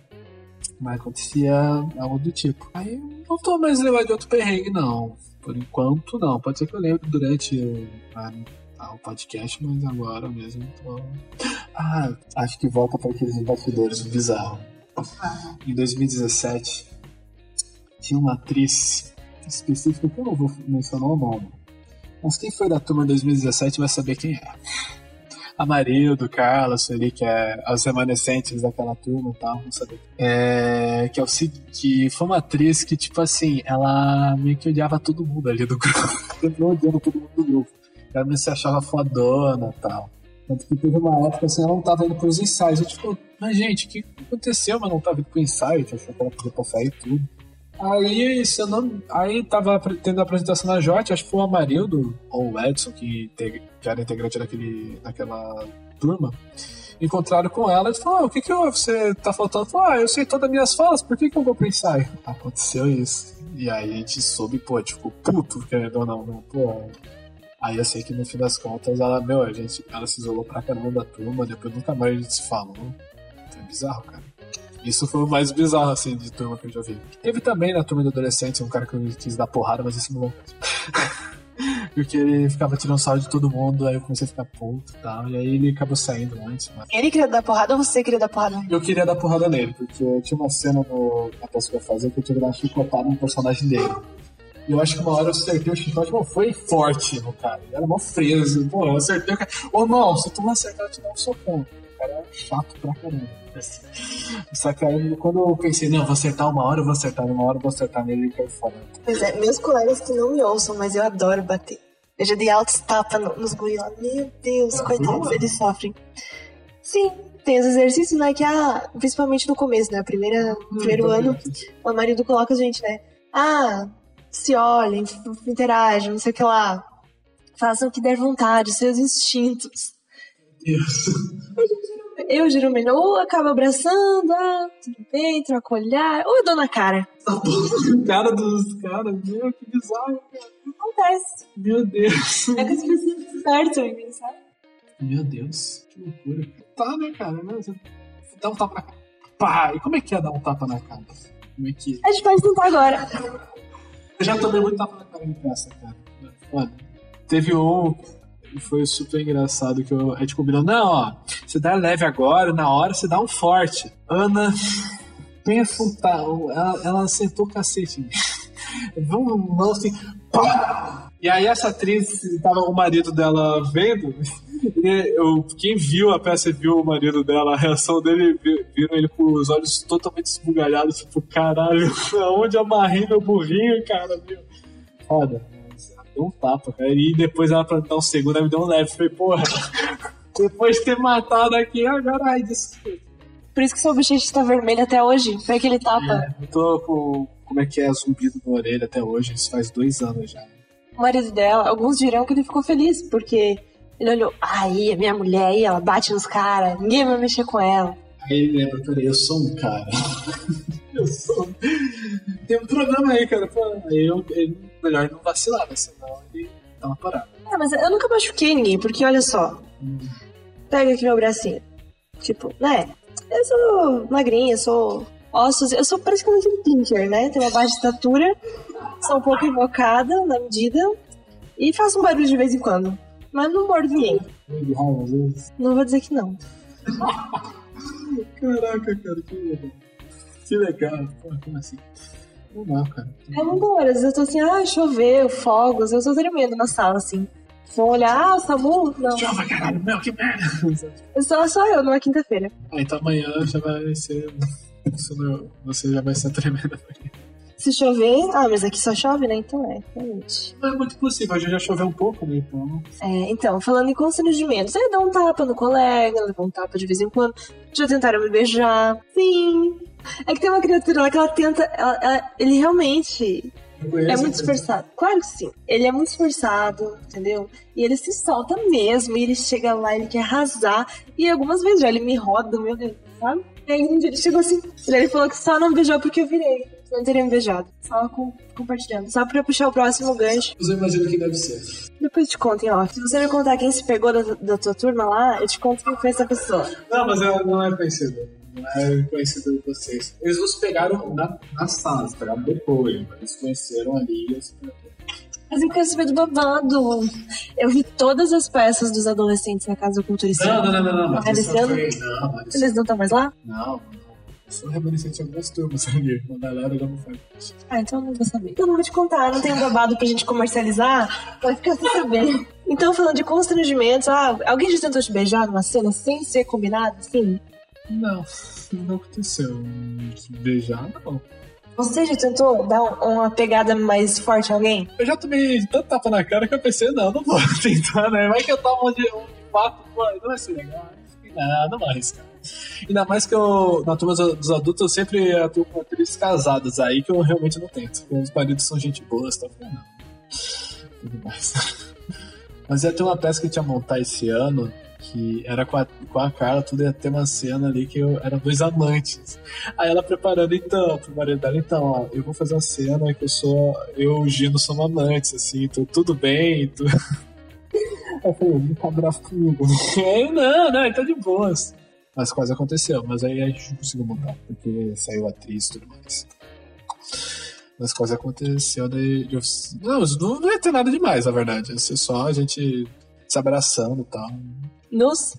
Mas acontecia algo do tipo. Aí eu não tô mais lembrando de outro perrengue, não. Por enquanto, não. Pode ser que eu lembre durante o, a- a- o podcast, mas agora mesmo tô. Ah, acho que volta para aqueles bastidores bizarros. Em 2017, tinha uma atriz específica que eu não vou mencionar o nome. Mas quem foi da turma 2017 vai saber quem é. A Marildo, Carlos, ali, que é as remanescentes daquela turma e tal, não saber. É, que é o que foi uma atriz que, tipo assim, ela meio que odiava todo mundo ali do grupo. Sempre odiando todo mundo do grupo. Ela meio se achava fodona e tal. Tanto que teve uma época assim, ela não tava indo pros ensaios. Gente ficou, mas gente, o que aconteceu? Mas não tava indo pro ensaio, achou que ela podia passar e tudo. Aí, se eu não. Aí tava tendo a apresentação na Jote, acho que foi o Amarildo ou o Edson, que, inte- que era integrante daquele, daquela turma. Encontraram com ela e falaram: ah, o que que? Você tá faltando? Falou, ah, eu sei todas as minhas falas, por que que eu vou pro ensaio? Aconteceu isso. E aí a gente soube, pô, tipo, puto, querendo ou não, né? Pô. Aí eu sei que no fim das contas ela, meu, a gente, ela se isolou pra caramba da turma, depois nunca mais a gente se falou. É bizarro, cara. Isso foi o mais bizarro, assim, de turma que eu já vi. Teve também na turma de adolescentes um cara que eu quis dar porrada, mas isso não vou Porque ele ficava tirando sal de todo mundo, aí eu comecei a ficar puto e tal, e aí ele acabou saindo antes, mas... Ele queria dar porrada ou você queria dar porrada? Eu queria dar porrada nele, porque tinha uma cena no, na peça que eu ia fazer que eu tinha que dar uma chicotada no personagem dele. E eu acho que uma hora eu acertei o chicote, mas foi forte no cara. Ele era mó freso. Pô, eu acertei o cara. Ô, não, se tu não acertar, eu te dou um socão. Cara era chato pra caramba. Só que aí, quando eu pensei, não, vou acertar uma hora, eu vou acertar uma hora, eu vou acertar nele e caiu fora. Pois é, meus colegas que não me ouçam, mas eu adoro bater. Eu já dei altos tapas no- nos guri lá. Meu Deus, coitados, eles sofrem. Sim, tem os exercícios, né? Que, ah, principalmente no começo, né? A primeira, no primeiro ano, o marido coloca a gente, né? Ah, se olhem, interagem, não sei o que lá. Façam o que der vontade, seus instintos. Eu geralmente ou acabo abraçando, ah, tudo bem, troco olhar, ou eu dou na cara. cara dos caras, meu, que bizarro, cara. Acontece. Meu Deus. É que as pessoas despertam em mim, sabe? Meu Deus, que loucura. Tá, né, cara? né? Você dá um tapa na cara. Pá! E como é que é dar um tapa na cara? Como é que. A gente pode tentar agora. Eu já tomei muito tapa na cara em peça, cara. Olha, teve um foi super engraçado que eu, a gente combinou. Não, ó, você dá leve agora, na hora você dá um forte. Ana, pensa um tal. Ela, ela sentou o cacete. Vamos, vamos assim. Pá! E aí essa atriz, tava o marido dela vendo, eu, quem viu a peça viu o marido dela, a reação dele, vi- viram ele com os olhos totalmente esbugalhados, tipo, caralho, aonde amarrei meu burrinho, cara, meu. Foda. Deu um tapa, cara. E depois ela, pra dar um segundo, ela me deu um leve. Falei, porra, depois de ter matado aqui, agora, ai, desculpa. Por isso que sua bochecha tá vermelha até hoje. Foi aquele tapa. Eu tô com, como é que é, zumbido na orelha até hoje, isso faz dois anos já. O marido dela, alguns dirão que ele ficou feliz, porque ele olhou, aí, a minha mulher aí, ela bate nos caras, ninguém vai mexer com ela. Aí ele lembra, peraí, eu sou um cara. eu sou. Tem um problema aí, cara. Pô, aí eu, ele, melhor não vacilar, né? Senão ele dá uma parada. Ah, mas eu nunca machuquei ninguém, porque olha só. Pega aqui meu bracinho. Tipo, né? Eu sou magrinha, sou ossos, eu sou praticamente um pincher, né? Tenho uma baixa estatura, sou um pouco invocada na medida e faço um barulho de vez em quando. Mas não mordo ninguém. Não vou dizer que não. Caraca, cara, que legal. Que legal. Pô, como assim? Não cara. É muito às vezes eu tô assim, ah, choveu, fogos, eu tô tremendo na sala, assim. Vão olhar, ah, o Samu? Não. Chova, caralho, meu, que merda. Eu só, só eu, numa quinta-feira. Ah, então amanhã já vai ser. Você já vai ser tremenda. Se chover, ah, mas aqui só chove, né? Então é, realmente. Não é muito possível, hoje já choveu um pouco, né? Então. É, então, falando em constrangimentos, é dar um tapa no colega, levar um tapa de vez em quando. Já tentaram me beijar? Sim. É que tem uma criatura lá que ela tenta. ela- ela- ele realmente é muito esforçado. Claro que sim. Ele é muito esforçado, entendeu? E ele se solta mesmo. E ele chega lá, ele quer arrasar. E algumas vezes já ele me roda, meu Deus, sabe? E aí um dia ele chegou assim. Ele falou que só não beijou porque eu virei. Não teria me beijado. Só com- compartilhando. Só pra puxar o próximo gancho. Eu imagino que deve ser. Depois te conto em off. Se você me contar quem se pegou da, da tua turma lá, eu te conto quem foi essa pessoa. Não, mas ela não é conhecida. Não é conhecida de vocês. Eles não se pegaram na, na sala, se pegaram depois. mas Eles conheceram ali e. Mas eu quero saber do babado. Eu vi todas as peças dos adolescentes na Casa da Cultura esse Não, ano. não, não, não, não. Ano? foi. Não, mas Eles não estão mais lá? não, não. Eu sou remanescente de algumas turmas ali. Uma galera já não faz. Ah, então eu não vou saber. Eu não vou te contar, não tem um babado pra gente comercializar. Vai ficar sem saber. Então, falando de constrangimentos, ah, alguém já tentou te beijar numa cena sem ser combinado? Sim. Não, não aconteceu. Beijar, não. Você já tentou dar um- uma pegada mais forte em alguém? Eu já tomei tanto tapa na cara que eu pensei, não, não vou tentar, né? Vai que eu tomo de um papo, pô, não vai ser legal. Não, não vai arriscar. Ainda mais que eu, na turma dos adultos, eu sempre atuo com atrizes casadas aí que eu realmente não tento. Porque os maridos são gente boa, tá? Falei, não. Tudo mais. Mas ia ter uma peça que a gente ia montar esse ano, que era com a, com a Carla, tudo ia ter uma cena ali que eu, eram dois amantes. Aí ela preparando, então, pro marido dela, então, ó, eu vou fazer uma cena que eu sou, eu e o Gino somos amantes, assim, então tudo bem, tu... Eu falei, não tá bravo comigo. Aí, não, não, então de boas. Mas quase aconteceu, mas aí a gente não conseguiu montar, porque saiu atriz e tudo mais. Mas quase aconteceu, daí eu... Não, não ia ter nada demais, na verdade. Ia ser só a gente se abraçando e tal. Nos?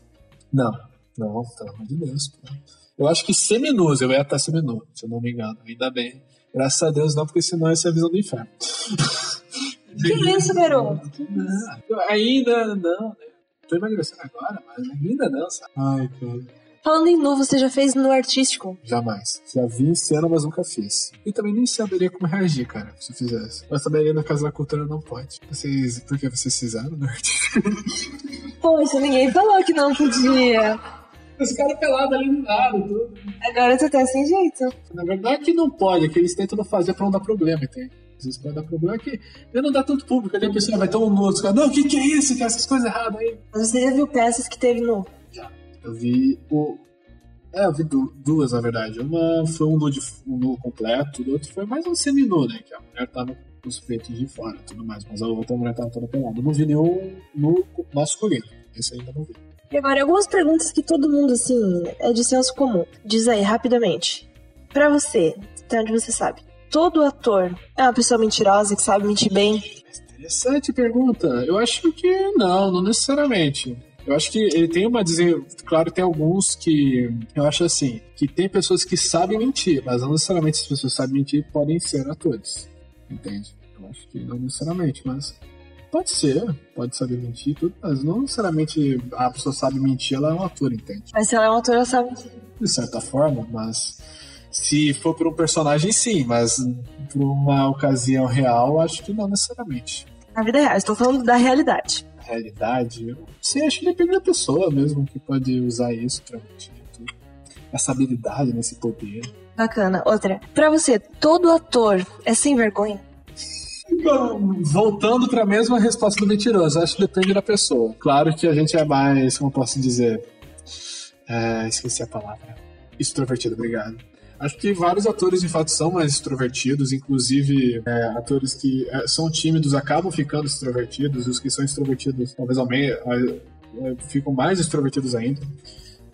Não, não, pelo amor de Deus. pô. Eu acho que seminus, eu ia estar seminu, se eu não me engano. Ainda bem. Graças a Deus não, porque senão essa é a visão do inferno. Que isso, garoto? Não, ainda não, né? Tô emagrecendo agora, mas ainda não, sabe? Ai, cara. Falando em nu, você já fez no artístico? Jamais. Já vi em cena, mas nunca fiz. E também nem saberia como reagir, cara, se eu fizesse. Mas também ali na Casa da Cultura não pode. Vocês. Por que vocês fizeram no artístico? Poxa, ninguém falou que não podia. Os caras pelados ali no nada, tudo. Agora tu tá sem jeito. Na verdade, que não pode, é que eles tentam fazer pra não dar problema, entende? Às vezes pode dar problema é que não dá tanto público. Ali a pessoa vai ter um no outro, não, o que, que é isso? Que é essas coisas erradas aí. Mas você já viu peças que teve nu? Já. Eu vi o. É, eu vi du- duas, na verdade. Uma foi um nu, de, um nu completo, o outro foi mais um seminu, né? Que a mulher tava com os peitos de fora e tudo mais, mas a outra mulher tava toda pelada. Eu não vi nenhum nu masculino. Esse ainda não vi. E agora, algumas perguntas que todo mundo, assim, é de senso comum. Diz aí, rapidamente. Pra você, até onde você sabe, todo ator é uma pessoa mentirosa que sabe mentir bem? Interessante pergunta. Eu acho que não, não necessariamente. Eu acho que ele tem uma dizer, claro, tem alguns que eu acho assim, que tem pessoas que sabem mentir, mas não necessariamente as pessoas que sabem mentir podem ser atores. Entende? Eu acho que não necessariamente, mas pode ser, pode saber mentir e tudo, mas não necessariamente a pessoa sabe mentir, ela é um ator, entende? Mas se ela é uma ator, ela sabe mentir. De certa forma, mas se for por um personagem, sim, mas por uma ocasião real, acho que não necessariamente. Na vida real, estou falando da realidade. Realidade. Sei, acho que depende da pessoa mesmo que pode usar isso pra mentir tudo. Essa habilidade, nesse poder. Bacana. Outra. Pra você, todo ator é sem vergonha? Voltando pra mesma resposta do mentiroso, acho que depende da pessoa. Claro que a gente é mais, como eu posso dizer, é, esqueci a palavra. Extrovertido, obrigado. Acho que vários atores de fato são mais extrovertidos, inclusive é, atores que é, são tímidos acabam ficando extrovertidos, e os que são extrovertidos talvez aume- é, é, ficam mais extrovertidos ainda.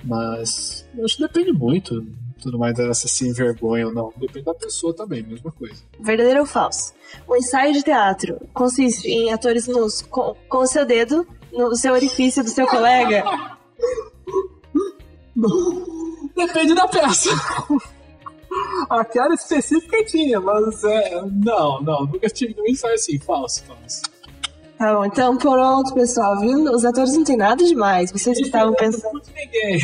Mas eu acho que depende muito, tudo mais dessa sem vergonha ou não. Depende da pessoa também, mesma coisa. Verdadeiro ou falso? O ensaio de teatro consiste em atores nus com, com o seu dedo no seu orifício do seu colega? Depende da peça. Aquela específica tinha, mas é. Não, não, nunca tive nenhum ensaio assim, falso, falso. Tá bom, então pronto, pessoal, viu? Os atores não tem nada demais. Vocês estavam pensando. Não de ninguém.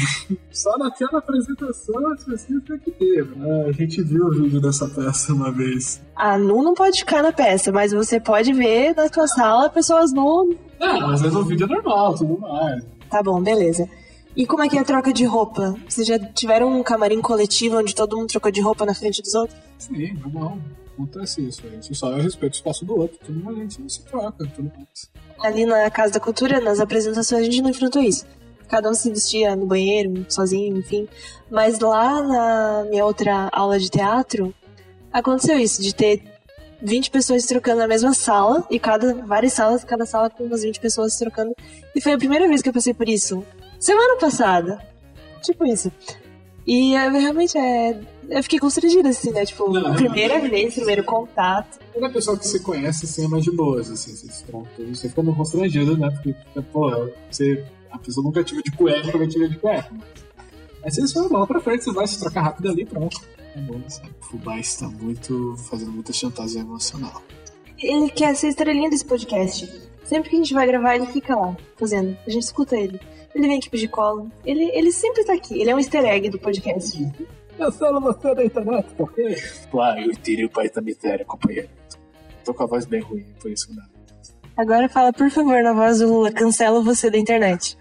Só naquela apresentação específica que teve. Ah, a gente viu o vídeo dessa peça uma vez. A nu não pode ficar na peça, mas você pode ver na tua sala pessoas nu. Não, às vezes o vídeo é normal, tudo mais. Tá bom, beleza. E como é que é a troca de roupa? Vocês já tiveram um camarim coletivo onde todo mundo trocou de roupa na frente dos outros? Sim, normal. Acontece isso, a gente só respeita o espaço do outro, tudo mais a gente se troca, tudo mais. Ali na Casa da Cultura, nas apresentações, a gente não enfrentou isso. Cada um se vestia no banheiro, sozinho, enfim. Mas lá na minha outra aula de teatro, aconteceu isso, de ter 20 pessoas trocando na mesma sala, e cada várias salas, cada sala com umas 20 pessoas trocando. E foi a primeira vez que eu passei por isso. Semana passada. Tipo isso. E é, realmente é. Eu fiquei constrangida, assim, né? Tipo, Não, primeira não. vez, primeiro contato. Quando a pessoa que você conhece, assim, é mais de boas, assim, você se trata. Você fica meio constrangido, né? Porque, pô, você, a pessoa nunca tive de cueca, nunca tive de cueca. Mas você só bola pra frente, você vai se trocar rápido ali, pronto. É bom, assim. O Fubá está muito, fazendo muita chantagem emocional. Ele quer ser estrelinha desse podcast. Sempre que a gente vai gravar, ele fica lá, fazendo. A gente escuta ele. Ele vem aqui pedir colo. Ele, ele sempre tá aqui. Ele é um easter egg do podcast. Eu sou você da internet, por quê? Claro, eu tirei o pai da miséria, companheiro. Tô com a voz bem ruim, por isso que não. Agora fala, por favor, na voz do Lula, cancela você da internet.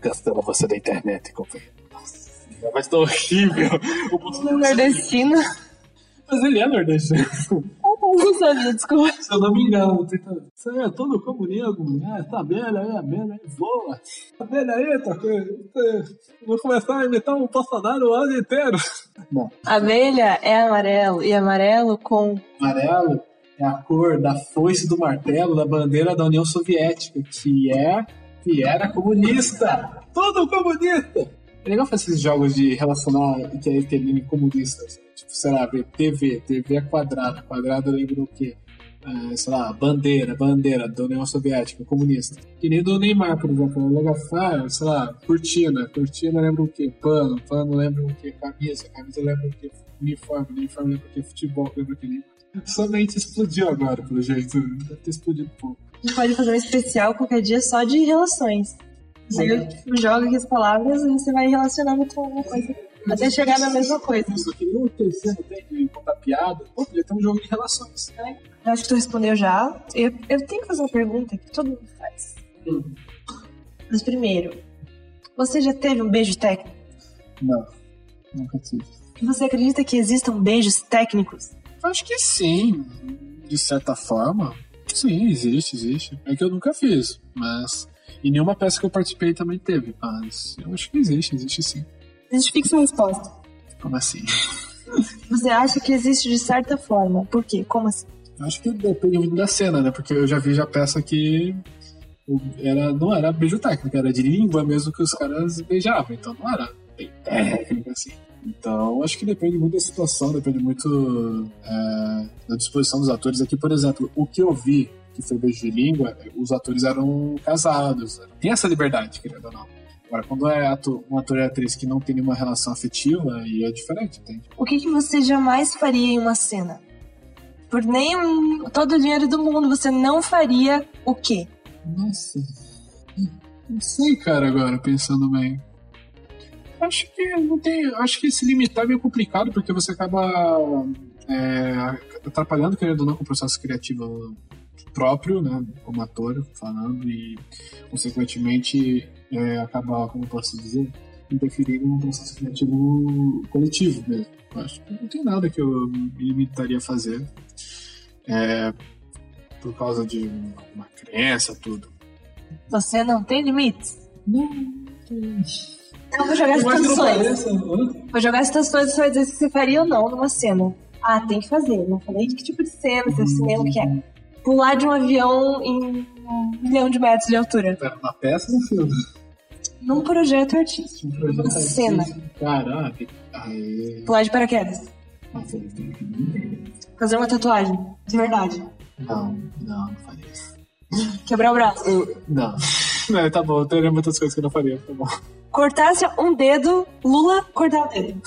Cancela você da internet, companheiro. Nossa, a voz tá horrível. O Nordestina. Mas ele é nordestino. Não sabia, desculpa. Se eu não me engano, tenta... Isso aí é todo comunismo, né? Essa abelha aí, a abelha aí voa. Abelha aí, tá. Vou começar a imitar um Bolsonaro o ano inteiro. Não. Abelha é amarelo, e amarelo com. Amarelo é a cor da foice do martelo da bandeira da União Soviética, que é... que era comunista. Todo comunista! É legal fazer esses jogos de relacionar que é termine comunista. assim. Tipo, sei lá, ver TV, TV é quadrada. Quadrado lembra o quê? é, sei lá, bandeira, bandeira da União Soviética, comunista. Que nem do Neymar, por exemplo. Lega ah, sei lá, cortina. Cortina lembra o quê? Pano. Pano lembra o quê? Camisa. Camisa lembra o quê? Uniforme. Uniforme lembra o quê? Futebol. Lembra o quê? Somente explodiu agora, pelo jeito. Deve ter explodido um pouco. A gente pode fazer um especial qualquer dia só de relações. Você joga aqui as palavras e você vai relacionando com alguma coisa. Até chegar na mesma coisa. Só que o terceiro tem de contar piada. Pô, podia ter um jogo de relações. Eu acho que tu respondeu já. Eu, eu tenho que fazer uma pergunta que todo mundo faz. Hum. Mas primeiro, você já teve um beijo técnico? Não, nunca tive. Você acredita que existam beijos técnicos? Acho que sim, de certa forma. Sim, existe, existe. É que eu nunca fiz, mas. E nenhuma peça que eu participei também teve, mas eu acho que existe, existe sim. Justifique sua resposta. Como assim? Você acha que existe de certa forma? Por quê? Como assim? Acho que depende muito da cena, né? Porque eu já vi já peça que era, não era beijo técnico, era de língua mesmo que os caras beijavam, então não era bem técnico assim. Então, acho que depende muito da situação, depende muito é, da disposição dos atores. Aqui, por exemplo, o que eu vi que foi beijo de língua, os atores eram casados. Tem essa liberdade, querendo ou não. Agora, quando é ator, um ator e atriz que não tem nenhuma relação afetiva, aí é diferente, entende? O que, que você jamais faria em uma cena? Por nem todo o dinheiro do mundo, você não faria o quê? Nossa. Não sei, cara, agora, pensando bem. Acho que não tem. Acho que se limitar é meio complicado, porque você acaba é, atrapalhando, querendo ou não, com o processo criativo próprio, né, como ator, falando, e consequentemente é, acaba, como posso dizer, interferindo no processo criativo coletivo mesmo. Eu acho que não tem nada que eu me limitaria a fazer é, por causa de uma crença, tudo. Você não tem limites? Não, tem. Então vou jogar situações. Vou jogar situações e você vai dizer se você faria ou não numa cena. Ah, tem que fazer. Não falei de que tipo de cena, se é cinema que é. Pular de um avião em um milhão de metros de altura. Na peça ou no filme? Num projeto artístico. Um projeto Uma cena. artístico. Caraca. Aí. Pular de paraquedas. Nossa. Fazer uma tatuagem. De verdade. Não, não, não faria isso. Quebrar o braço. Eu- Não. Não, tá bom, eu teria muitas coisas que eu não faria, tá bom. Cortasse um dedo, Lula cortar o dedo.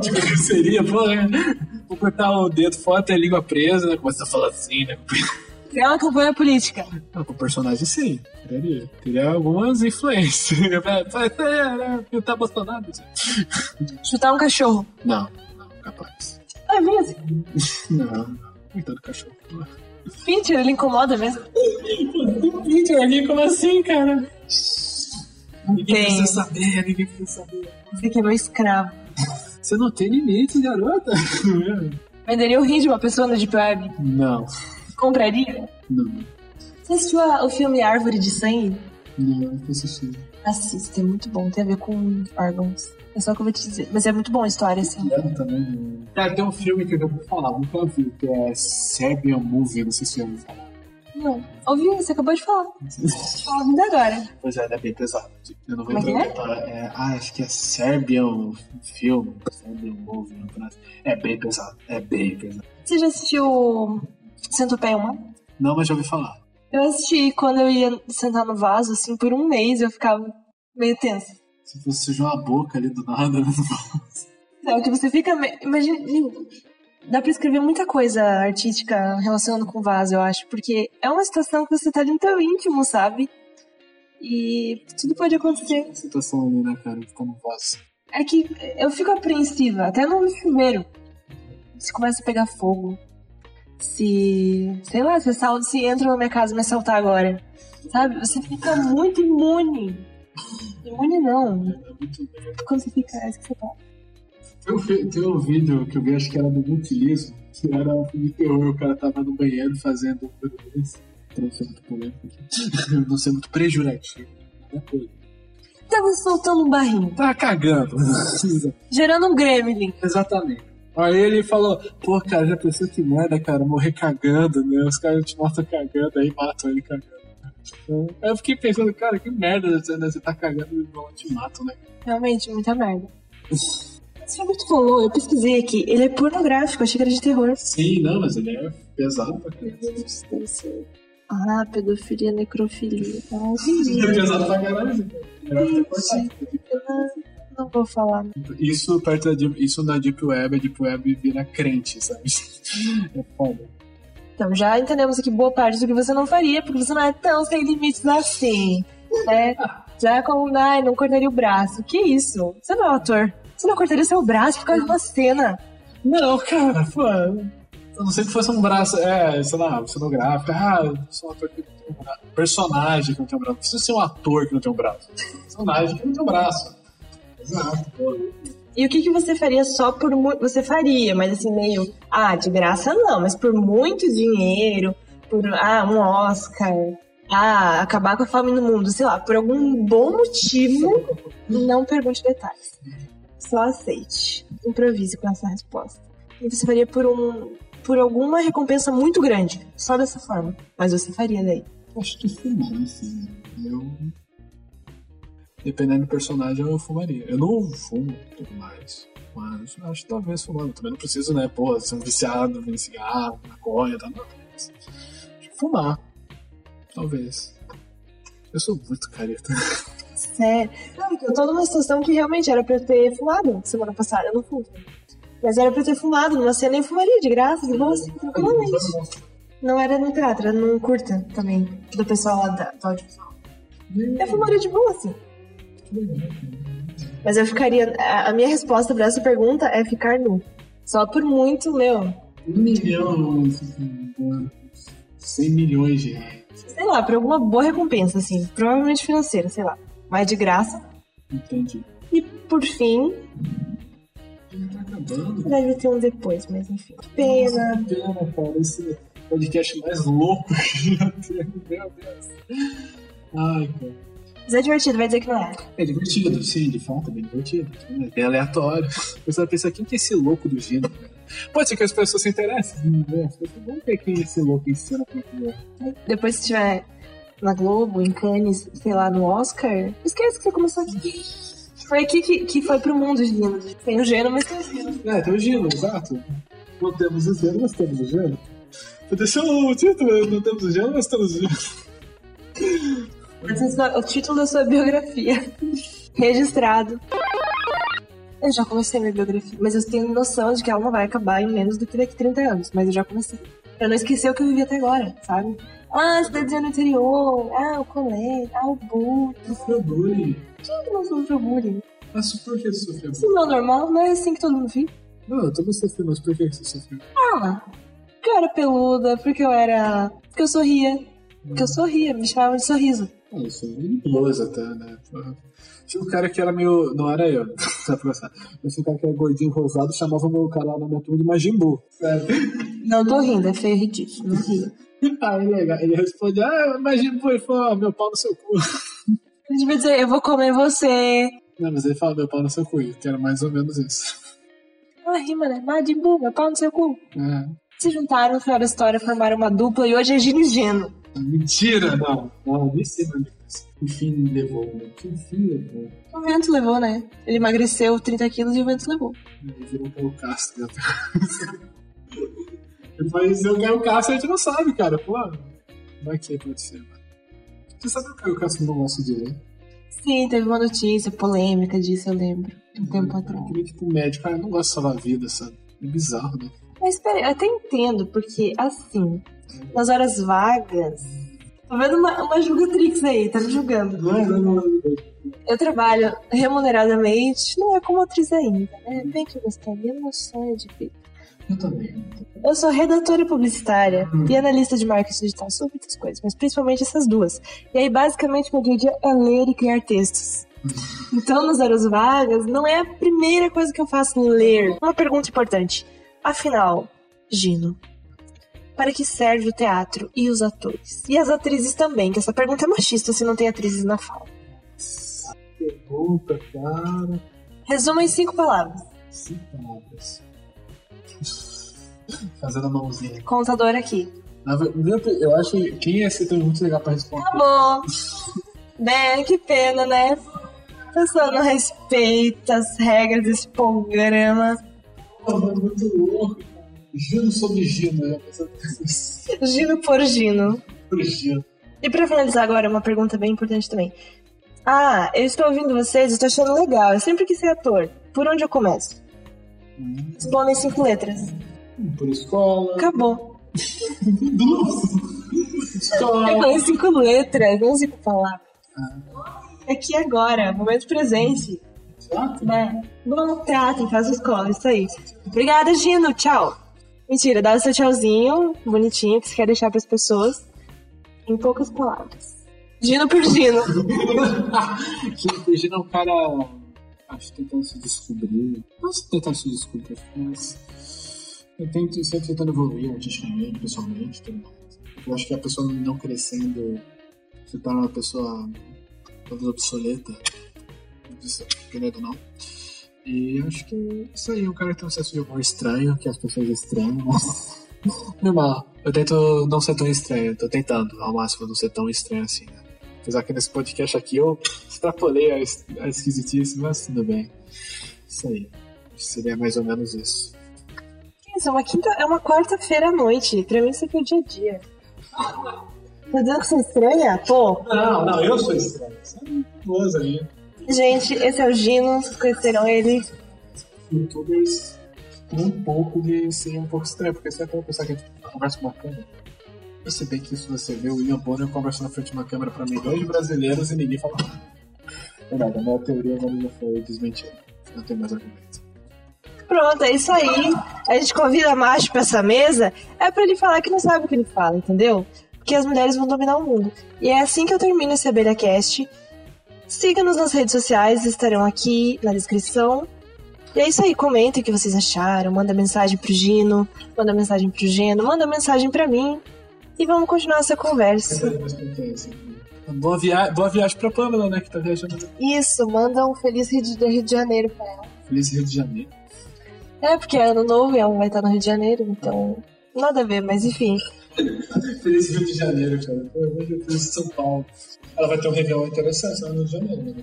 Tipo, seria, né? Vou cortar o dedo fora, ter a língua presa, né? Começa a falar assim, né? É uma campanha política. Não, com o personagem sim, teria. Teria algumas influências. Ser, né? Tá Bolsonaro. Chutar um cachorro. Não, não, capaz. É mesmo. Não, não. Coitado do cachorro. Pinter, ele incomoda mesmo. Peter ali, como assim, cara? Ninguém Tem. precisa saber, ninguém precisa saber. Você que é meu escravo. Você não tem limites, garota? Venderia o rim de uma pessoa no Deep Web? Não, Compraria? não, Você assistiu o filme Árvore de Sangue? não, não assisti. Assista, é muito bom. Tem a ver com órgãos. É só o que eu vou te dizer. Mas é muito bom a história, assim. Quero também. Cara, tem um filme que eu vou falar, nunca vi, que é Serbian Movie, não sei se você já ouviu falar. Não. Ouvi, você acabou de falar. Fala ainda agora. Pois é, é bem pesado. Eu não vou Como é entrar detalhe. é? Ah, acho que é Serbian Film, Serbian Movie, assim. é bem pesado, é bem pesado. Você já assistiu Centopeia Humana? Não, mas já ouvi falar. Eu assisti quando eu ia sentar no vaso, assim, por um mês eu ficava meio tensa. Se fosse sujar uma boca ali do nada, né? Não, que você fica. me- Imagina. Dá pra escrever muita coisa artística relacionando com vaso, eu acho. Porque é uma situação que você tá ali no teu íntimo, sabe? E tudo pode acontecer. situação ali, né, cara, que tá no vaso. É que eu fico apreensiva, até no chuveiro. Se começa a pegar fogo. Se. Sei lá, se, assalto, se entra na minha casa e me assaltar agora. Sabe? Você fica muito imune. Imune não. É muito Quando você fica. É isso que você fala. Tem um, tem um vídeo que eu vi, acho que era do Multilismo, que era um filme de terror, o cara tava no banheiro fazendo. Pra não ser muito polêmico aqui. não ser muito prejurativo. né. Tava soltando um barrinho, Tava cagando. gerando um gremlin. Exatamente. Aí ele falou, pô, cara, já pensou que merda, cara, morrer cagando, né? Os caras te matam cagando, aí matam ele cagando. Então, Aí eu fiquei pensando, cara, que merda, né? você tá cagando e vão te matam, né? Realmente, muita merda. Esse filme que tu falou, eu pesquisei aqui. Ele é pornográfico, achei que era de terror. Sim, não, mas ele é pesado pra criança. Ah, pedofilia, necrofilia. Ah, entendi. É pesado pra caralho. Melhor ter cortado. Eu não, não vou falar. Isso, perto da Deep, isso na Deep Web, a Deep Web vira crente, sabe? É foda. Então, já entendemos aqui boa parte do que você não faria, porque você não é tão sem limites assim, né? Já como, ai, não cortaria o braço. Que isso? Você não é um ator. Você não cortaria seu braço por causa de uma cena. Não, cara, pô. A não ser que fosse um braço, é, sei lá, cenográfico. Ah, eu sou um ator que não tem um braço. Personagem que não tem um braço. Não precisa ser um ator que não tem um braço. Personagem que não tem um braço. Exato, pô. E o que, que você faria só por. Você faria, mas assim, meio. Ah, de graça não, mas por muito dinheiro, por ah, um Oscar, ah, acabar com a fome no mundo, sei lá, por algum bom motivo, não pergunte detalhes. Só aceite. Improvise com essa resposta. E você faria por um. por alguma recompensa muito grande. Só dessa forma. Mas você faria daí. Acho que fumar, assim. Eu. Dependendo do personagem, eu fumaria. Eu não fumo tudo mais. Mas acho que talvez fumando. Também não preciso, né? Pô, ser um viciado em cigarro, maconha, tá? Não. Mas, fumar. Talvez. Eu sou muito careta. Sério. Não, eu tô numa situação que realmente era pra eu ter fumado semana passada. Eu não fumo. Mas era pra eu ter fumado numa cena e fumaria de graça, de boa, assim, tranquilamente. Não era no teatro, era num curta também, do pessoal lá da, do audiovisual. Eu fumaria de boa, assim. Mas eu ficaria. A a minha resposta pra essa pergunta é ficar nu. Só por muito, meu. Um milhão, assim, 100 milhões de reais. Sei lá, por alguma boa recompensa, assim. Provavelmente financeira, sei lá. Mas de graça. Entendi. E por fim, tá acabando. deve ter um depois, mas enfim. Que pena. Que pena, cara. Esse podcast mais louco que já teve. Meu Deus. Ai, cara. Mas é divertido, vai dizer que não é. É divertido, sim, de fato, é bem divertido. É aleatório. Você vai pensar, quem que é esse louco do Gino? Pode ser que as pessoas se interessem. né? Pessoas vão ver quem é esse louco em pra. Depois se tiver na Globo, em Cannes, sei lá, no Oscar, esquece que você começou aqui. Foi aqui que, que foi pro mundo, Gino. Tem o Geno, mas tem o Gino. É, tem o Gino, exato. Não temos o Gino, mas temos o. Deixa o título, não temos o Gino, mas temos o. Esse é o título da sua biografia. Registrado. Eu já comecei minha biografia, mas eu tenho noção de que ela não vai acabar em menos do que daqui 30 anos. Mas eu já comecei. Pra não esquecer o que eu vivi até agora, sabe? Ah, cidadezinha no interior. Ah, o colégio. Ah, o bullying. Sofreu bullying. Quem que não sofreu bullying? Mas por que você sofreu Isso não é normal, não é assim que todo mundo vive. Não, eu também sofri, mas por que você sofreu? Ah, porque eu era peluda, porque eu era. Porque eu sorria. Porque eu sorria, me chamavam de sorriso. Ah, isso é perigoso até, né? Porra. Tinha um cara que era meio. Não era eu, pra gostar. Mas tinha um cara que era gordinho rosado chamava o meu cara lá na minha turma de Majimbu. Sério. Não tô rindo, é feio e ridículo. Não rio. Aí legal. Ele responde, ah, Majimbu, ele falou, meu pau no seu cu. Ele devia dizer, eu vou comer você. Não, mas ele fala meu pau no seu cu, que era mais ou menos isso. Ah, rima, né? Madimbu, meu pau no seu cu. É. Se juntaram no final da história, formaram uma dupla e hoje é Gino e Geno. Mentira! Não, não, nem sei mais disso. Que fim levou, né? Que fim levou? O vento levou, né? Ele emagreceu 30 quilos e o vento levou. Ele virou um Caio Castro. Ele vai dizer o Caio Castro, a gente não sabe, cara. Pô, vai que pode ser, mano. Você sabe que o Castro não gosta de ler? Sim, teve uma notícia polêmica disso, eu lembro. Um tempo atrás. Nem tipo médico, cara, não gosta de salvar a vida, sabe? É bizarro, né? Mas peraí, eu até entendo, porque assim, nas horas vagas. Tô vendo uma, uma julgatrix aí, tá me julgando. Não, não, não. Eu trabalho remuneradamente, não é como atriz ainda, né? Bem que eu gostaria, meu sonho de vida. Eu também. Eu sou redatora publicitária e analista de marketing digital, sou muitas coisas, mas principalmente essas duas. E aí, basicamente, meu dia a dia é ler e criar textos. Então, nas horas vagas, não é a primeira coisa que eu faço ler. Uma pergunta importante. Afinal, Gino, para que serve o teatro e os atores? E as atrizes também, que essa pergunta é machista se não tem atrizes na fala. Pergunta, cara. Resuma em cinco palavras. Cinco palavras. Fazendo a mãozinha. Contador aqui. Eu acho que quem ia ser tão muito legal pra responder. Tá bom. né, que pena, né? A pessoa não respeita as regras desse programa. Porra, muito louco. Gino sobre Gino, né? Gino por Gino. Por Gino. E pra finalizar agora, uma pergunta bem importante também. Ah, eu estou ouvindo vocês, estou achando legal. Eu sempre quis ser ator. Por onde eu começo? Hum, Explonem cinco letras. Por escola. Acabou. Eu escola. falei cinco letras, não cinco palavras. Aqui agora, momento presente. Exato. Né? Bom, teatro, faz escola, isso aí. Obrigada, Gino. Tchau. Mentira, dá o seu tchauzinho, bonitinho, que você quer deixar pras pessoas. Em poucas palavras. Gino por Gino. Gino, Gino é um cara. Acho tentando se descobrir. Não se tentando se descobrir, mas. Eu tento sempre tentando evoluir artisticamente, pessoalmente, tudo mais. Eu acho que a pessoa não crescendo se torna uma pessoa talvez obsoleta, querendo ou não. E acho que isso aí, o cara tem um senso de humor estranho, que as pessoas estranham, mas. Normal. Eu tento não ser tão estranho, tô tentando ao máximo não ser tão estranho assim, né? Apesar que nesse podcast aqui eu extrapolei a, es- a esquisitice, mas tudo bem. Isso aí. Seria mais ou menos isso. Isso, é uma quinta, é uma quarta-feira à noite. Pra mim isso aqui é o dia a dia. Tá dizendo que você é estranha? Pô. Não, não, eu sou estranho. São boas aí. Gente, esse é o Gino, vocês conheceram ele. Youtubers têm um pouco de ser um pouco estranho, porque você vai pensar que a gente conversa com câmera. Se bem que se você vê o William Bonner conversando na frente de uma câmera para milhões de brasileiros e ninguém fala nada. Verdade, a minha teoria agora já foi desmentida. Não tem mais argumento. Pronto, é isso aí. A gente convida macho pra essa mesa, é pra ele falar que não sabe o que ele fala, entendeu? Porque as mulheres vão dominar o mundo. E é assim que eu termino esse Abelha Cast. Siga-nos nas redes sociais, estarão aqui na descrição. E é isso aí, comentem o que vocês acharam, manda mensagem pro Gino, manda mensagem pro Geno, manda mensagem pra mim. E vamos continuar essa conversa. Boa, via... Boa viagem pra Pamela, né? Que tá viajando. Isso, manda um feliz Rio de, Rio de Janeiro pra ela. Feliz Rio de Janeiro. É, porque é ano novo e ela vai estar no Rio de Janeiro, então. Nada a ver, mas enfim. Feliz Rio de Janeiro, cara. Feliz São Paulo. Ela vai ter um Réveillon interessante lá no Rio de Janeiro, né?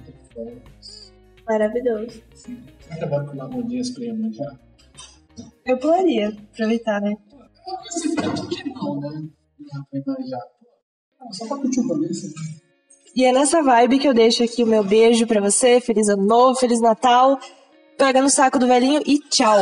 Maravilhoso. Sim. Será que vai pular modinhas pra ir já? Eu pularia, aproveitar, né? Você fica que não, né? E é nessa vibe que eu deixo aqui o meu beijo pra você. Feliz ano novo, feliz Natal. Pega no saco do velhinho e tchau.